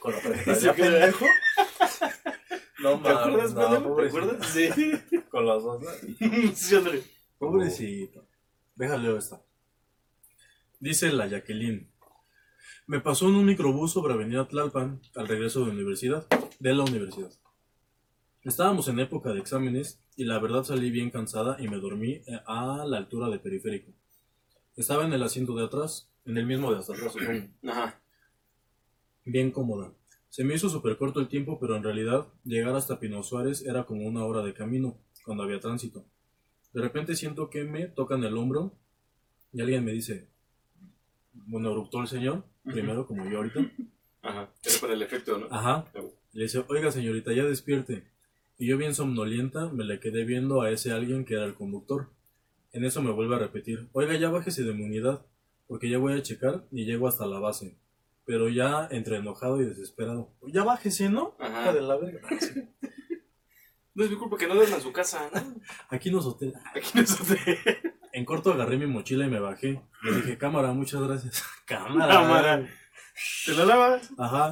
Con la <laughs> Se prestación queda- pendejo. No ¿Te acuerdas, mames, no, pendejo? ¿Te acuerdas? Sí. Con las dos. ¿no? Sí, ándale. Pobrecito. Déjale esta. Dice la Jacqueline. Me pasó en un microbús sobre Avenida Tlalpan al regreso de universidad, de la universidad. Estábamos en época de exámenes y la verdad salí bien cansada y me dormí eh, a la altura de periférico. Estaba en el asiento de atrás, en el mismo de hasta atrás, supongo. <clears throat> Ajá. bien cómoda. Se me hizo súper corto el tiempo, pero en realidad llegar hasta Pino Suárez era como una hora de camino, cuando había tránsito. De repente siento que me tocan el hombro y alguien me dice, bueno, eructó el señor, primero como yo ahorita. Ajá. Era para el efecto, ¿no? Ajá. Le dice, oiga señorita, ya despierte. Y yo bien somnolienta me le quedé viendo a ese alguien que era el conductor. En eso me vuelve a repetir, oiga ya bájese de mi unidad, porque ya voy a checar y llego hasta la base. Pero ya entre enojado y desesperado. Ya bájese, ¿no? Ajá. De la verga. <laughs> No es mi culpa que no duerma en su casa, ¿no? <laughs> Aquí nos hotel. Aquí no es hotel. En corto agarré mi mochila y me bajé. Le dije, cámara, muchas gracias. <laughs> cámara. Cámara. ¿Te la lavas? Ajá.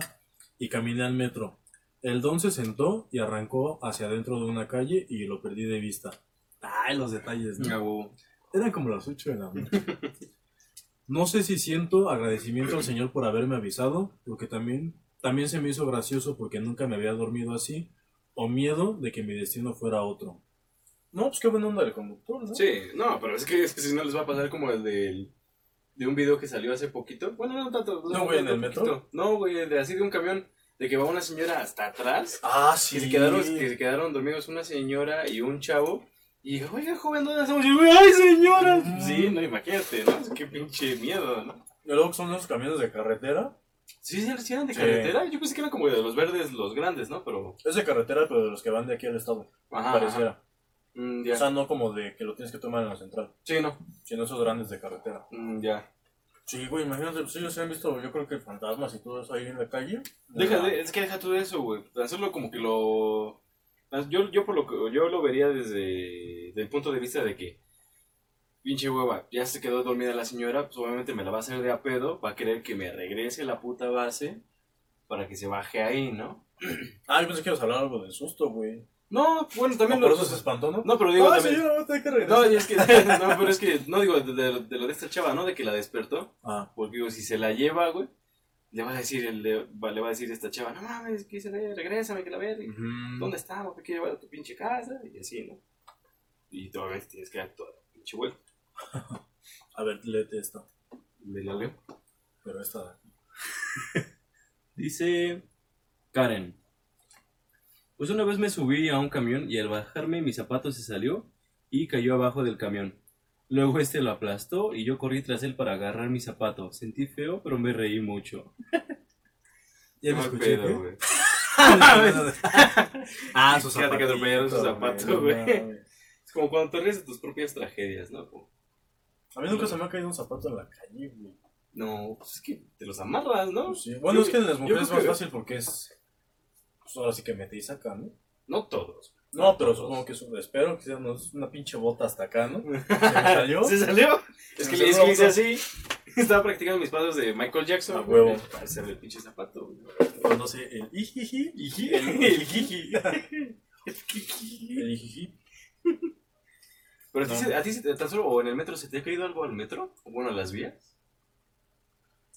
Y caminé al metro. El don se sentó y arrancó hacia adentro de una calle y lo perdí de vista. Ay, los detalles, ¿no? Eran como las 8 de la noche. <laughs> No sé si siento agradecimiento al Señor por haberme avisado, porque también, también se me hizo gracioso porque nunca me había dormido así, o miedo de que mi destino fuera otro. No, pues qué buena onda del conductor, ¿no? Sí, no, pero es que, es que si no les va a pasar como el del de un video que salió hace poquito. Bueno, no tanto. No, güey, ¿en el poquito. metro? No, güey, de así de un camión de que va una señora hasta atrás. Ah, Que sí. se quedaron, que se quedaron dormidos una señora y un chavo Y dije, oiga, joven, ¿dónde estamos? Y yo, ¡ay, señora! Mm. Sí, no, imagínate, ¿no? Qué pinche miedo, ¿no? Y luego son esos camiones de carretera. Sí, sí, sí eran de carretera. Yo pensé que eran como de los verdes, los grandes, ¿no? Pero. Es de carretera, pero de los que van de aquí al estado. Ajá. pareciera. ajá. Mm, ya. O sea, no como de que lo tienes que tomar en la central, sí, no. sino esos grandes de carretera. Mm, ya. Sí, güey, imagínate, pues ellos se han visto, yo creo que fantasmas y todo eso ahí en la calle. Deja, de- es que deja todo eso, güey. Hacerlo como que lo. Yo, yo por lo que yo lo vería desde el punto de vista de que. Pinche hueva, ya se quedó dormida la señora, pues obviamente me la va a hacer de a pedo, va a querer que me regrese la puta base para que se baje ahí, ¿no? <clears throat> Ah, yo pensé que ibas a hablar algo de susto, güey. No, bueno, también por lo. eso se espantó, ¿no? No, pero digo ah, también. señora, que regresar. No, y es que, <laughs> no, pero es que, no digo de, de- de lo de esta chava, ¿no? De que la despertó. Ah, Porque digo, si se la lleva, güey, le va a decir, el, le, va, le va a decir esta chava, no mames, que se ve, regrésame, que la ve. ujú. ¿Dónde estamos? Te quiero llevar a tu pinche casa. Y así, ¿no? Y obviamente tienes que dar toda la pinche vuelta. <laughs> A ver, léete esta. Le la leo. Pero esta de. <laughs> Dice Karen. Pues una vez me subí a un camión y al bajarme mi zapato se salió y cayó abajo del camión. Luego este lo aplastó y yo corrí tras él para agarrar mi zapato. Sentí feo, pero me reí mucho. <laughs> Ya me escuché, pedo, güey. ah, Fíjate que atropellaron su zapato, güey. Es como cuando te ríes de tus propias tragedias, ¿no? Como, A mí nunca se me ha caído un zapato en la calle, güey. no, pues es que te los amarras, ¿no? Pues sí. Bueno, Yo- es que en las mujeres es más que- fácil porque es. Pues ahora sí que mete y saca, ¿no? No todos. No, pero todos. supongo que es un- espero no, es una pinche bota hasta acá, ¿no? <laughs> ¿Se salió? ¿Se salió? Es que le es que hice así. <laughs> Estaba practicando mis pasos de Michael Jackson. A huevo. Para hacerle el pinche zapato. güey. Cuando se. <laughs> El ijiji. El, el jiji. El ijiji. Pero a ti, a ti tan solo, o en el metro, ¿se te ha caído algo al metro? O bueno, a las vías.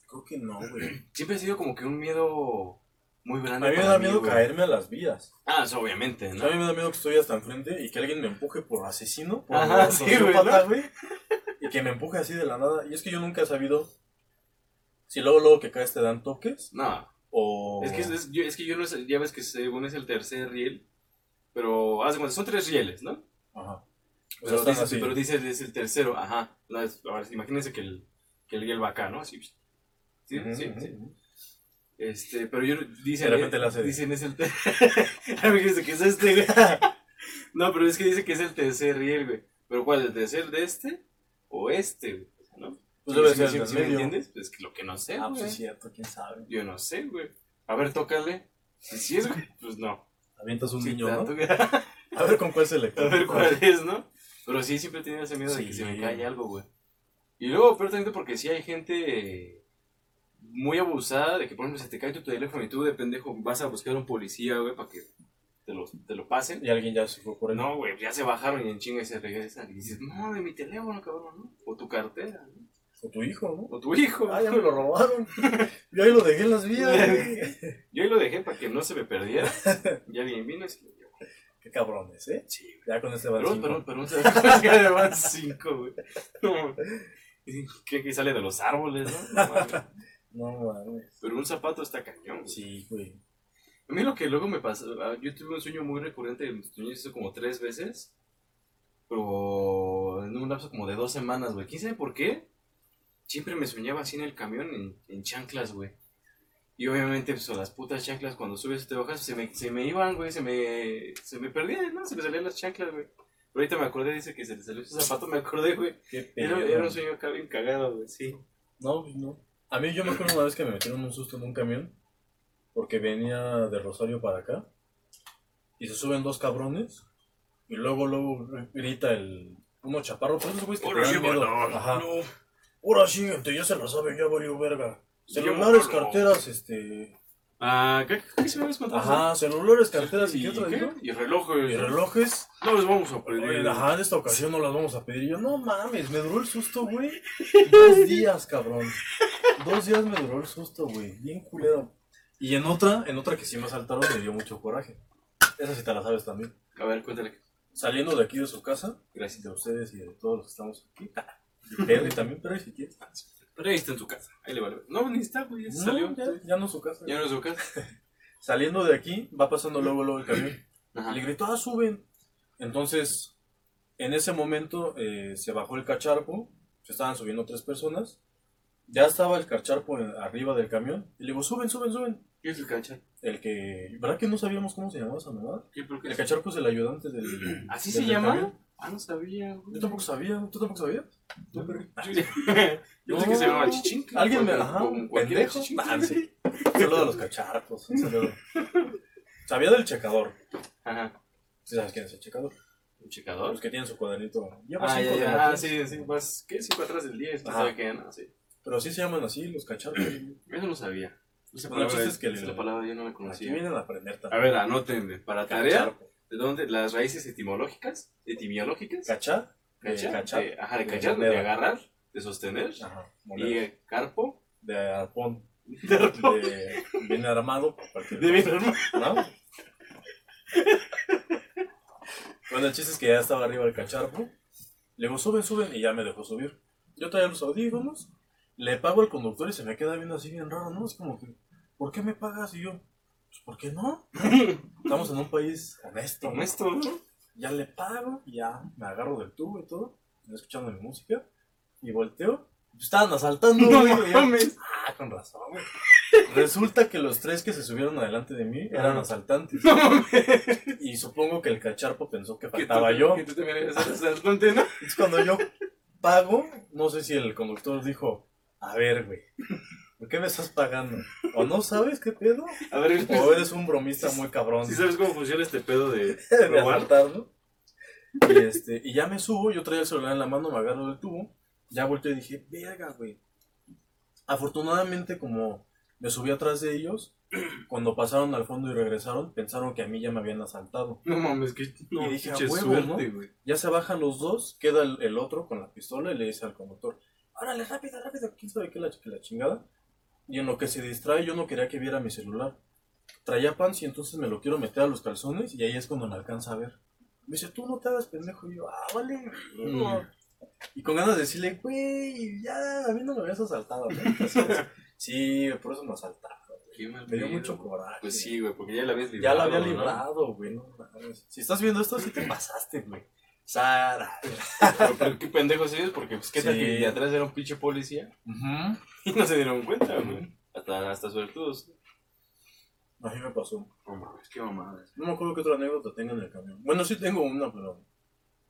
Creo que no, güey. <clears throat> Siempre ha sido como que un miedo muy A grande. mí me da miedo güey. caerme a las vías. Ah, eso obviamente, A ¿no? mí me da miedo que estoy hasta enfrente y que alguien me empuje por asesino, por Ajá, sí, güey, sociópata, ¿no? güey. Y que me empuje así de la nada. Y es que yo nunca he sabido si luego, luego que caes te dan toques No, o... es que, es, es- yo, es que yo no sé, ya ves que según es el tercer riel, pero haz de cuenta, son tres rieles, ¿no? Ajá. Pero dice, así. pero dice es el tercero, ajá. No, es- ahora, imagínense que el, que el va acá, ¿no? Así. Sí, Ujú, sí, ujú, sí. ujú. Este, pero yo dicen, De repente le hace dicen es el <laughs> que es este, güey. <laughs> No, pero es que dice que es el tercer riel, güey. Pero ¿cuál? ¿El tercer de este? ¿O este, güey? ¿No? Pues debe ¿Sí ser sí- sí del me entiendes? Pues que lo que no sé, Ah, pues sí, es cierto, quién sabe. Yo no sé, güey. A ver, tócale. Si sí es, güey, pues no. Avientas un Sí, niño, te ¿no? <laughs> A ver con cuál se le A ver cuál es, ¿no? Pero sí, siempre he tenido ese miedo de que se me cae algo, güey. Y luego, pero también porque sí hay gente muy abusada de que, por ejemplo, se te cae tu teléfono y tú de pendejo vas a buscar a un policía, güey, para que te lo, te lo pasen. Y alguien ya se fue por él. No, güey, ya se bajaron y en chinga se regresan. Y dices, no, de mi teléfono, cabrón, ¿no? O tu cartera, ¿no? O tu hijo, ¿no? O tu hijo. Ah, ya me lo robaron. Yo ahí lo dejé en las vías, <laughs> güey. Yo ahí lo dejé para que no se me perdiera. Ya bien vino lo llevó. Qué cabrones, ¿eh? Sí, güey. Ya con este van Pero, cinco. pero, pero, pero, van cinco, güey. No, que, que sale de los árboles, ¿no? No mames. <laughs> No mames. Pero un zapato está cañón, güey. Sí, güey. A mí lo que luego me pasó, ah, yo tuve un sueño muy recurrente, en sueños hizo como tres veces, pero en un lapso como de dos semanas, güey. ¿Quién sabe por qué? Siempre me soñaba así en el camión, en, en chanclas, güey. Y obviamente, pues, las putas chanclas, cuando subes y te bajas, se me, se me iban, güey, se me, se me perdían, ¿no? Se me salían las chanclas, güey. Pero ahorita me acordé, dice que se le salió ese zapato, me acordé, güey. Qué Era, era un sueño acá bien cagado, güey, sí. No, pues no. A mí yo me acuerdo una vez que me metieron un susto en un camión porque venía de Rosario para acá y se suben dos cabrones y luego luego grita el uno chaparro, pero esos güeyes que te dan miedo. Ajá. Ahora sí, gente, ya se la sabe, ya valió verga. Celulares, Yo carteras, este. Ah, ¿qué, qué se me habías contado? Ajá, celulares, carteras y, ¿Y qué otra qué? Y relojes. Y relojes. No les vamos a pedir. Oye, Ajá, en esta ocasión no las vamos a pedir. Yo, no mames, me duró el susto, güey. <laughs> Dos días, cabrón. Dos días me duró el susto, güey. Bien culero. Y en otra, en otra que sí me asaltaron, me dio mucho coraje. Esa sí te la sabes también. A ver, cuéntale. Saliendo de aquí de su casa, Gracias. de ustedes y de todos los que estamos aquí. De <laughs> Pedro y también, pero si quieres. Pero ahí está en su casa. Ahí le vale. No, ni está, güey. Ya se salió. ya, ya no es su casa. Ya no es su casa. <laughs> Saliendo de aquí, va pasando luego, luego el camión. Ajá. Le gritó, ah, suben. Entonces, En ese momento eh, se bajó el cacharpo, se estaban subiendo tres personas. Ya estaba el cacharpo en- arriba del camión. Y le digo, suben, suben, suben. ¿Qué es el cachar? El que. ¿Verdad que no sabíamos cómo se llamaba esa mamada? ¿Qué, por qué? El cacharpo es el ayudante del. <clears throat> ¿Así del se llama? camión. Ah, no sabía, güey. Yo tampoco sabía, ¿tú tampoco sabías? Yo <laughs> yo pensé que se llamaba chichín. Alguien me. Ajá, pendejo. chichín. Ah, sí. Saludo a los cacharpos. un saludo. Sabía del checador. Ajá. ¿Sí sabes quién es el checador? ¿Un checador? Los que tienen su cuadernito. Lleva Ah, cinco ya, de ya. Ah, sí, sí. Vas, ¿qué? Cinco atrás del 10. ¿Tú Ajá. sabes qué? No, sí. Pero sí se llaman así, los cacharpos. Eso no sabía. Esa el palabra, es que esa le- palabra yo no la Aquí conocía. vienen a aprender A también. ver, anoten. Para tarea, Cacharpo. ¿De dónde? Las raíces etimológicas, etimológicas. Cachar. de Cachar, cachar. de- ajá, de de cachar, de agarrar, de sostener. Ajá. Y eh, carpo. De arpón. De arpón. De, viene armado. De bien armado. ¿no? Bueno, el chiste es que ya estaba arriba el cacharpo. Le digo, suben, suben. Y ya me dejó subir. Yo traía los audífonos. Le pago al conductor y se me queda viendo así bien raro, ¿no? Es como que, ¿por qué me pagas? Y yo, pues, ¿por qué no? <laughs> Estamos en un país honesto. Honesto, ¿no? Ya le pago, ya me agarro del tubo y todo, escuchando mi música, y volteo, pues, estaban asaltando, No güey, mames. ah, con razón, güey. Resulta que los tres que se subieron adelante de mí eran asaltantes, No y supongo que el cacharpo pensó que faltaba yo. Que tú también eres asaltante, ¿no? Entonces cuando yo pago, no sé si el conductor dijo, a ver, güey, ¿por qué me estás pagando? ¿O no sabes qué pedo? A ver, ¿O eres un bromista muy cabrón? si sabes cómo funciona este pedo de <laughs> de robar. asaltar, ¿no? Y, este, y ya me subo, yo traía el celular en la mano, me agarro del tubo, ya volteé y dije, verga, güey. Afortunadamente, como me subí atrás de ellos, cuando pasaron al fondo y regresaron, pensaron que a mí ya me habían asaltado. No mames, que no, Y dije, a huevo, suerte, ¿no? güey. Ya se bajan los dos, queda el, el otro con la pistola y le dice al conductor, órale, rápido, rápido, quién sabe qué la, que la chingada. Y en lo que se distrae, yo no quería que viera mi celular. Traía pants y entonces me lo quiero meter a los calzones y ahí es cuando me alcanza a ver. Me dice, tú no te hagas pendejo. Y yo, ah, vale. no". Y con ganas de decirle, güey, ya, a mí no me habías asaltado. <laughs> Sí, por eso me asaltaron. Qué mal Me dio mucho coraje. Pues sí, güey, porque ya la habías Ya librado. la había librado, güey. no si estás viendo esto, sí te <laughs> pasaste, güey. Sara. Pero, pero qué pendejos eres, porque pues qué tal Sí. que de atrás era un pinche policía y no se dieron cuenta, güey. Hasta, hasta suertudos. A mí me pasó. No mames, qué mamadas. No me acuerdo qué otra anécdota tengo en el camión. Bueno, sí tengo una, pero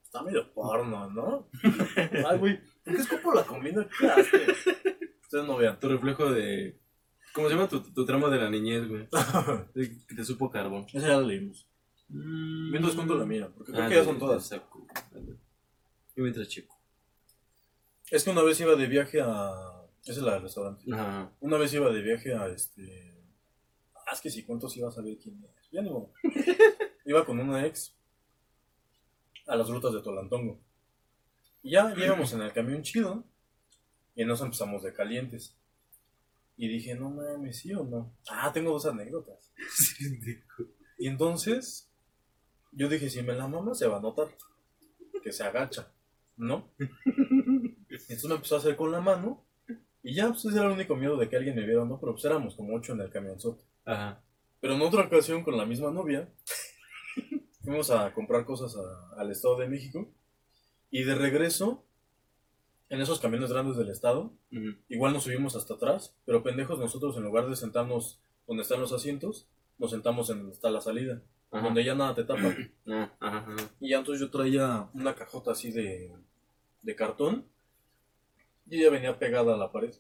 está medio porno, ¿no? <laughs> Ay, güey, ¿por qué escupo la comida? ¿Qué asco? Ustedes no vean. Tu reflejo de. ¿Cómo se llama tu, tu trama de la niñez, güey? <laughs> Que te supo carbón. Esa ya la leímos. Mientras cuento la mía, porque creo Ah, que ya son todas. exacto. Y mientras chico. Es que una vez iba de viaje a... Esa es la del restaurante. Ajá. Una vez iba de viaje a este... Ah, es que si cuento sí vas a ver quién es. Ya ni modo. <laughs> Iba con una ex a las rutas de Tolantongo. Y ya íbamos en el camión chido y nos empezamos de calientes. Y dije, no mames, ¿sí o no? Ah, tengo dos anécdotas. <laughs> Y entonces yo dije, si me la mama se va a notar que se agacha, ¿no? <laughs> Entonces me empezó a hacer con la mano y ya, pues ese era el único miedo de que alguien me viera, ¿no? Pero pues éramos como ocho en el camionzote. Ajá. Pero en otra ocasión con la misma novia, fuimos a comprar cosas a- al Estado de México y de regreso, en esos camiones grandes del Estado, igual nos subimos hasta atrás, pero pendejos nosotros en lugar de sentarnos donde están los asientos, nos sentamos en donde está la salida, Ajá. donde ya nada te tapa. <clears throat> Ah, ajá, ajá. Y ya entonces yo traía una cajota así de, de cartón y ella venía pegada a la pared.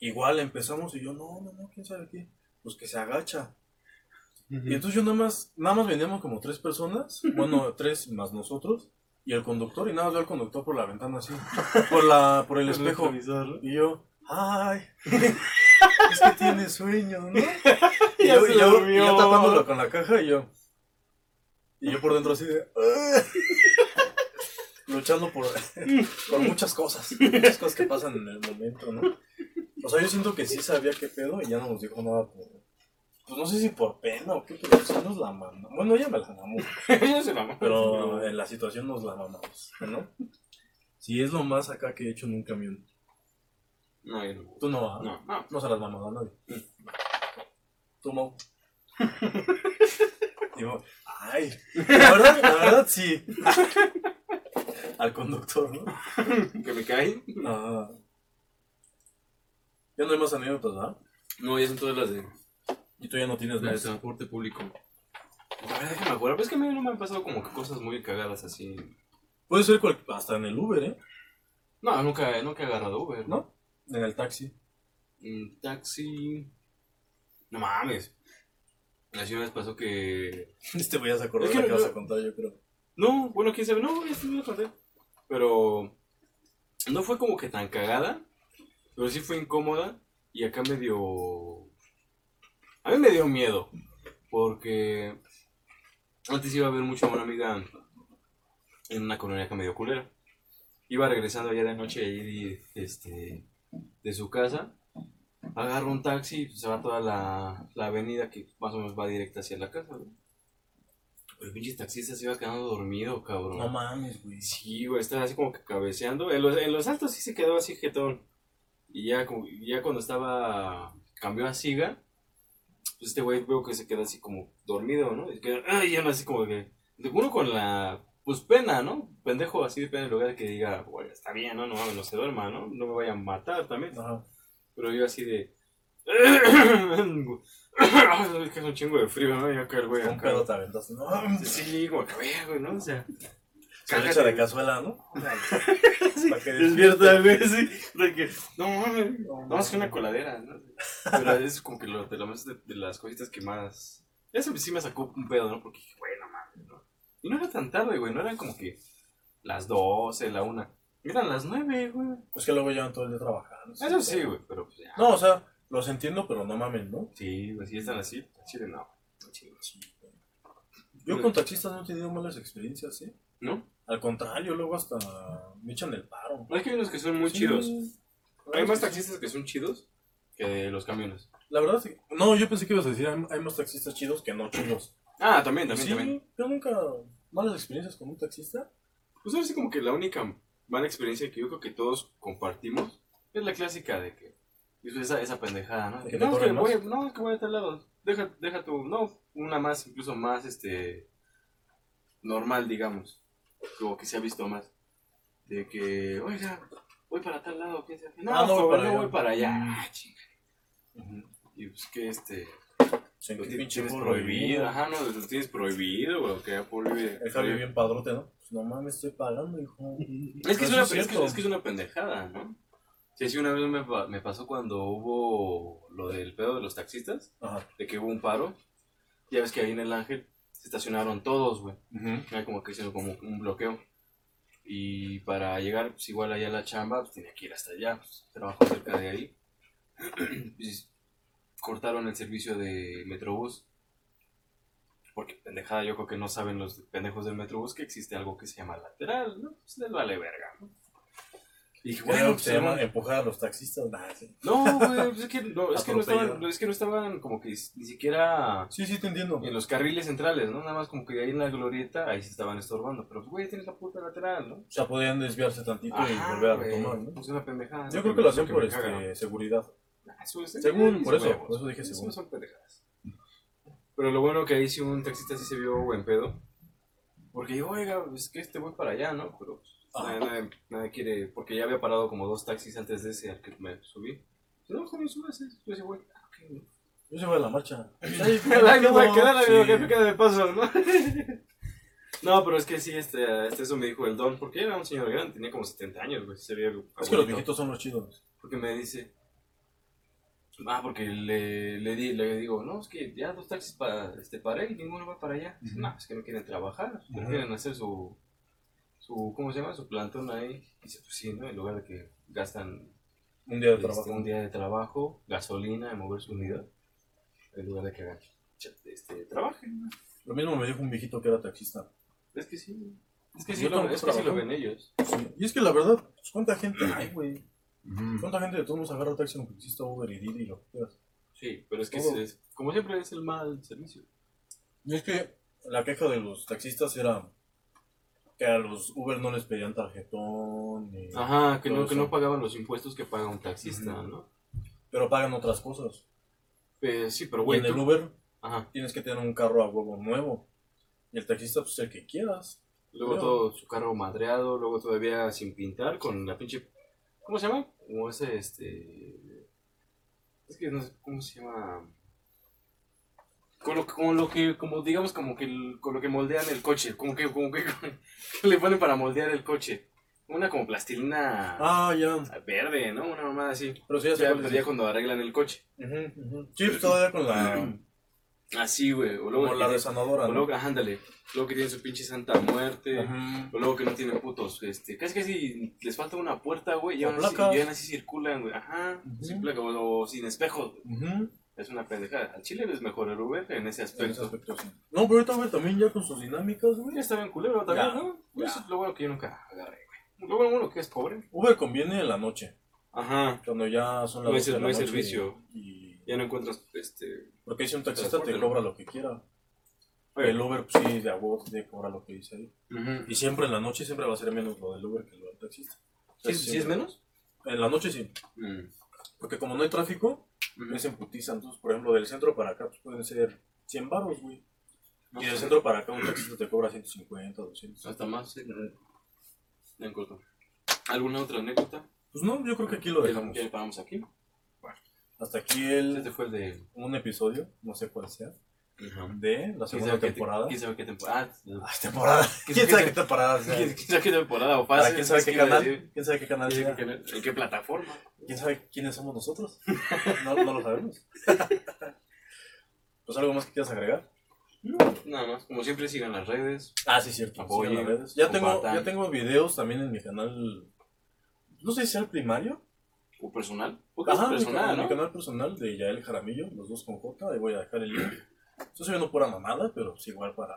Igual empezamos y yo, no, no, no, quién sabe qué. Pues que se agacha. Y entonces yo nada más, nada más veníamos como tres personas, <laughs> bueno, tres más nosotros, y el conductor, y nada más veo al conductor por la ventana así, por la, por el <laughs> espejo. Y yo, ay, <laughs> es que tiene sueño, ¿no? <laughs> Y Ya yo, se y yo- durmió. y yo tapándolo con la caja y yo. Y yo por dentro así de. <laughs> Luchando por, por muchas cosas. Muchas cosas que pasan en el momento, ¿no? O sea, yo siento que sí sabía qué pedo y ya no nos dijo nada por. Pues no sé si por pena o qué, pero sí nos la mamamos. Bueno, ella me la mamó. <laughs> Ella se mamó. Pero en la situación nos la mamamos, ¿no? Sí, es lo más acá que he hecho en un camión. No, yo no. Tú no, ¿ah? No, no. No se las mamado a nadie. Tú no. Digo, <laughs> ay, la verdad, la verdad sí. al conductor, ¿no? que me cae. Ajá. Ya no hay más anécdotas, ¿ah? No, ya son todas las de, Y tú ya no tienes más. transporte público. A ver, déjame acuerdo. Pero es que a mí no me han pasado como que cosas muy cagadas así. Puede ser cual- hasta en el Uber, ¿eh? No, nunca, nunca he agarrado Uber. ¿No? En el taxi. Un taxi. No mames. Así una vez pasó que. <laughs> Este voy a acordar Es que la que no- vas a contar, yo creo. No, bueno, quién sabe. No, esto no lo conté. Pero. No fue como que tan cagada. Pero sí fue incómoda. Y acá me dio. A mí me dio miedo. Porque. Antes iba a ver mucho a una amiga en una colonia acá medio culera. Iba regresando allá de noche ahí este, de su casa. Agarro un taxi y se va toda la, la avenida que más o menos va directa hacia la casa, güey. El pinche taxista se iba quedando dormido, cabrón. No mames, güey. Sí, güey, estaba así como que cabeceando. En los, en los altos sí se quedó así jetón. Y ya, como, ya cuando estaba, cambió a siga, pues este güey veo que se queda así como dormido, ¿no? Y que, ay, ya no así como que, de uno con la, pues pena, ¿no? Pendejo así de pena en lugar de que diga, güey, está bien, ¿no? No mames, no se duerma, ¿no? No me vaya a matar también. Ajá. Pero yo así de... es que es un chingo de frío, ¿no? Y acá el güey Un pedo te aventaste. No, Sí, como que, güey, ¿no? O sea... echa de cazuela, ¿no? <laughs> Para que Despierta, güey, sí. De que, no mames, no, es que una coladera, ¿no? Pero es como que lo, de, lo más de, de las cositas que más. Eso sí me sacó un pedo, ¿no? Porque dije, güey, no mames, ¿no? Y no era tan tarde, güey, no eran como que las 12, la 1. Eran las 9, güey. Es que luego llevan todo el día trabajando. Eso sí, güey, pero pues ya. No, o sea, los entiendo, pero no mames, ¿no? Sí, güey, si están así, así de no. no chingos. Yo con taxistas no he tenido malas experiencias, ¿sí? ¿No? Al contrario, luego hasta me echan el paro. Es que hay unos que son muy Sí. chidos. Hay más taxistas que son chidos que los camiones. La verdad, sí. No, yo pensé que ibas a decir, hay más taxistas chidos que no chidos. Ah, también, también, sí, también. yo nunca... ¿Malas experiencias con un taxista? Pues ahora sí como que la única mala experiencia que yo creo que todos compartimos es la clásica de que esa, esa pendejada, ¿no? ¿De De que no, es que voy, no, es que voy a tal lado. Deja, deja tu, no, una más, incluso más, este, normal, digamos. Como que se ha visto más. De que, oiga, voy para tal lado, ¿qué se No, Ah, no voy para no allá. voy para allá. Ah, chinga. Y pues que este, Sí, lo tienes, prohibido, ajá, no, lo tienes prohibido, güey, que prohíbe. El Javi bien padrote, ¿no? Pues no mames, estoy pagando, hijo. Es que es, una, es que, es que es una pendejada, ¿no? Sí, sí, una vez me, me pasó cuando hubo lo del pedo de los taxistas, Ajá. de que hubo un paro. Ya ves que ahí en el Ángel se estacionaron todos, güey. Ujú. Era como que hicieron como un bloqueo. Y para llegar, pues igual allá a la chamba, pues tenía que ir hasta allá. Pues, trabajo cerca de ahí. <clears throat> Pues, cortaron el servicio de Metrobús. Porque pendejada, yo creo que no saben los pendejos del Metrobús que existe algo que se llama lateral, ¿no? Pues les vale verga, ¿no? Y dije, Bueno, pues se llama no- empujar a los taxistas. Nah, sí. no, güey, pues es que no, es que no estaban, es que no estaban como que ni siquiera sí, sí, te entiendo. en los carriles centrales, ¿no? Nada más como que ahí en la glorieta, ahí se estaban estorbando. Pero, pues, güey, tienes la puta lateral, ¿no? O sea, podían desviarse tantito y Ajá, volver a retomar, ¿no? pues, una pendejada. Yo creo que lo hacen por este, seguridad. ¿No? Ah, eso es- Según, por eso, huevos. por eso dije Eso según. son pendejadas. Pero lo bueno que ahí sí un taxista sí se vio buen pedo. Porque digo, oiga, es que este voy para allá, ¿no? Pero pues, Ajá. nadie, nadie- nadie quiere, porque ya había parado como dos taxis antes de ese al que me subí. No, joven, súbase. Yo decía, güey, ah, ok, ¿no? Yo se voy a la marcha. Ay, <laughs> Ay, no voy a quedar, sí. amigo, que me queda de paso, ¿no? <laughs> No, pero es que sí, este, este eso me dijo el don, porque era un señor grande, tenía como 70 años, güey, se veía Es que los viejitos son los chidos. Porque me dice, ah, porque le, le, di, le digo, no, es que ya dos taxis para, este, paré y ninguno va para allá. Ujú. no, es que no quieren trabajar, prefieren hacer su, su, ¿cómo se llama? Su plantón ahí. Dice, pues sí, ¿no? En lugar de que gastan Un día de este, trabajo. un día de trabajo, gasolina, en mover su unidad, en lugar de que hagan, este, trabajen, ¿no? Lo mismo me dijo un viejito que era taxista. Es que sí. Es que sí, lo, es que sí lo ven ellos. Sí. Y es que la verdad, pues, ¿cuánta gente hay, güey? ¿Cuánta gente de todos nos agarra taxi aunque exista Uber y Didi y lo que quieras? Sí, pero es que Todo. es- como siempre es el mal servicio. Y es que la queja de los taxistas era que a los Uber no les pedían tarjetón, ni- Ajá, que Todo no, que eso. no pagaban los impuestos que paga un taxista, Ujú. ¿no? pero pagan otras cosas. Eh, sí, pero Y güey, en el tú- Uber Ajá, tienes que tener un carro a huevo nuevo. Y el taxista, pues el que quieras. Luego Creo. todo su carro madreado, luego todavía sin pintar, con la pinche... ¿Cómo se llama? Como ese, este... Es que no sé cómo se llama... Con lo, con lo que, como digamos, como que el- con lo que moldean el coche, como que, como que, <laughs> que le ponen para moldear el coche. Una como plastilina Ah, ya. verde, ¿no? Una mamada así. Pero sí, ya Ya, ya cuando arreglan el coche. Ujú, ujú. Sí, pues todavía con la. <clears throat> Así, güey. O luego Como la resanadora. o ¿no? luego, ajá, ándale. Luego que tienen su pinche santa muerte. O luego que no tienen putos, este, casi casi les falta una puerta, güey, y aún así, y aún así circulan, güey, ajá, sin placa, o, o sin espejos, Ujú. es una pendejada. Al chile es mejor el Uber en ese En ese aspecto. aspecto, sí. No, pero ahorita Uber también ya con sus dinámicas, güey. Ya estaba en culero también, Ya, ¿no? Ya. es lo bueno que yo nunca agarré, güey. Lo bueno, bueno que es pobre. Uber conviene en la noche. Ajá. Cuando ya son las No hay 12 de la no noche servicio. Y... Ya no encuentras, este... Porque si un taxista te cobra lo que quiera. Oye. El Uber, pues sí, de a te cobra lo que dice ahí. Y siempre en la noche siempre va a ser menos lo del Uber que lo del taxista. ¿Sí, sí es menos? En la noche sí. Mm. Porque como no hay tráfico, Ujú. es en putiza. Entonces, por ejemplo, del centro para acá pues, pueden ser 100 baros, güey. No Y del centro para acá un taxista te cobra 150, 200. Hasta más, sí. En corto. ¿Alguna otra anécdota? Pues no, yo creo que aquí lo ¿Ya dejamos. ya le paramos aquí? Hasta aquí el, Este fue el de... un episodio, no sé cuál sea, de la ¿Quién segunda temporada. ¿Quién sabe qué temporada? Ay, temporada. <laughs> ¿Quién ¿Quién sabe qué temporada? ¿Quién sabe qué temporada o fase? ¿Para quién sabe qué canal? ¿Quién sabe qué canal ¿En qué plataforma? ¿Quién sabe quiénes somos nosotros? <laughs> No, no lo sabemos. Pues algo más que quieras agregar. Nada más. Como siempre, sigan las redes. Ah, sí, cierto. Apoyen, sigan las redes. Ya tengo, ya tengo videos también en mi canal. No sé si sea el primario. O personal. Porque es Ajá, mi, personal, canal, ¿no? mi canal personal de Yael Jaramillo, los dos con J, ahí voy a dejar el link. Estoy subiendo pura mamada, pero igual para.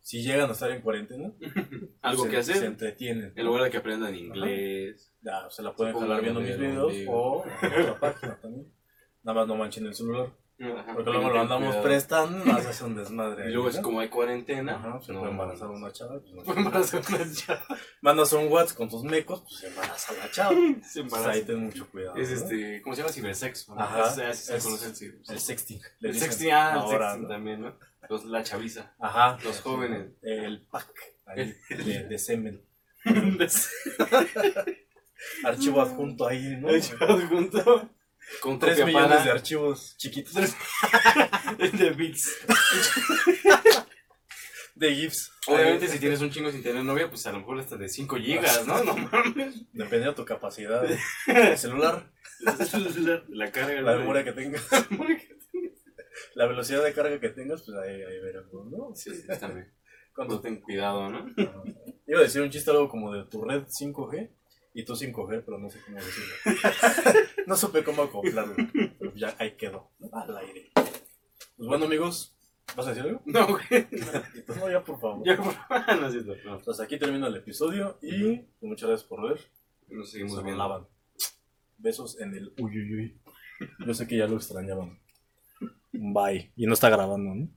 Si llegan a estar en cuarentena, <laughs> Algo se, que hacer. Se entretienen. En lugar de que aprendan inglés. Ya, se la pueden Se jalar viendo mis videos o en otra página también. Nada más no manchen el celular. Ajá, Porque luego lo andamos cuidado. prestando, <laughs> nos hace un desmadre. Y luego es como hay cuarentena. Ajá, se no, puede embarazar una chava. Pues. <laughs> Puede embarazar a una chava. Mandas un WhatsApp con tus mecos, pues se embaraza la chava. <laughs> Se Pues embaraza. ahí ten mucho cuidado. Es este, ¿cómo se llama? Cibersexo. ¿no? Ajá. Es- se Es- conoce el cibersexo. El sexting. El sexting, ah, el ahora, sexting ¿no? también, ¿no? Los, la chaviza. Ajá. Los jóvenes. El pack ahí, de, de semen. Archivo adjunto ahí, ¿no? junto con Tres copia millones para- de archivos chiquitos. <laughs> de bits. De GIFs. Obviamente, si tienes un chingo sin tener novia, pues a lo mejor hasta de 5 gigas, ¿no? No mames. Depende de tu capacidad <laughs> de celular, La carga. la memoria que tengas, La memoria que- la velocidad de carga que tengas, pues ahí, ahí veremos, ¿no? Sí, sí, también. Cuando ten cuidado, ¿no? Iba a decir un chiste algo como de tu red 5G y tú 5G, pero no sé cómo decirlo. <laughs> no supe cómo acoplarlo. Pero ya ahí quedó, al aire. Pues bueno, amigos, ¿vas a decir algo? No, güey. <laughs> No, ya por favor. Ya, por favor, <laughs> no es cierto. No. Pues aquí termina el episodio y pues, muchas gracias por ver. Nos seguimos Se viendo. lavan. Besos en el uy, uy, uy. Yo sé que ya lo extrañaban. Bye. Y no está grabando, ¿no?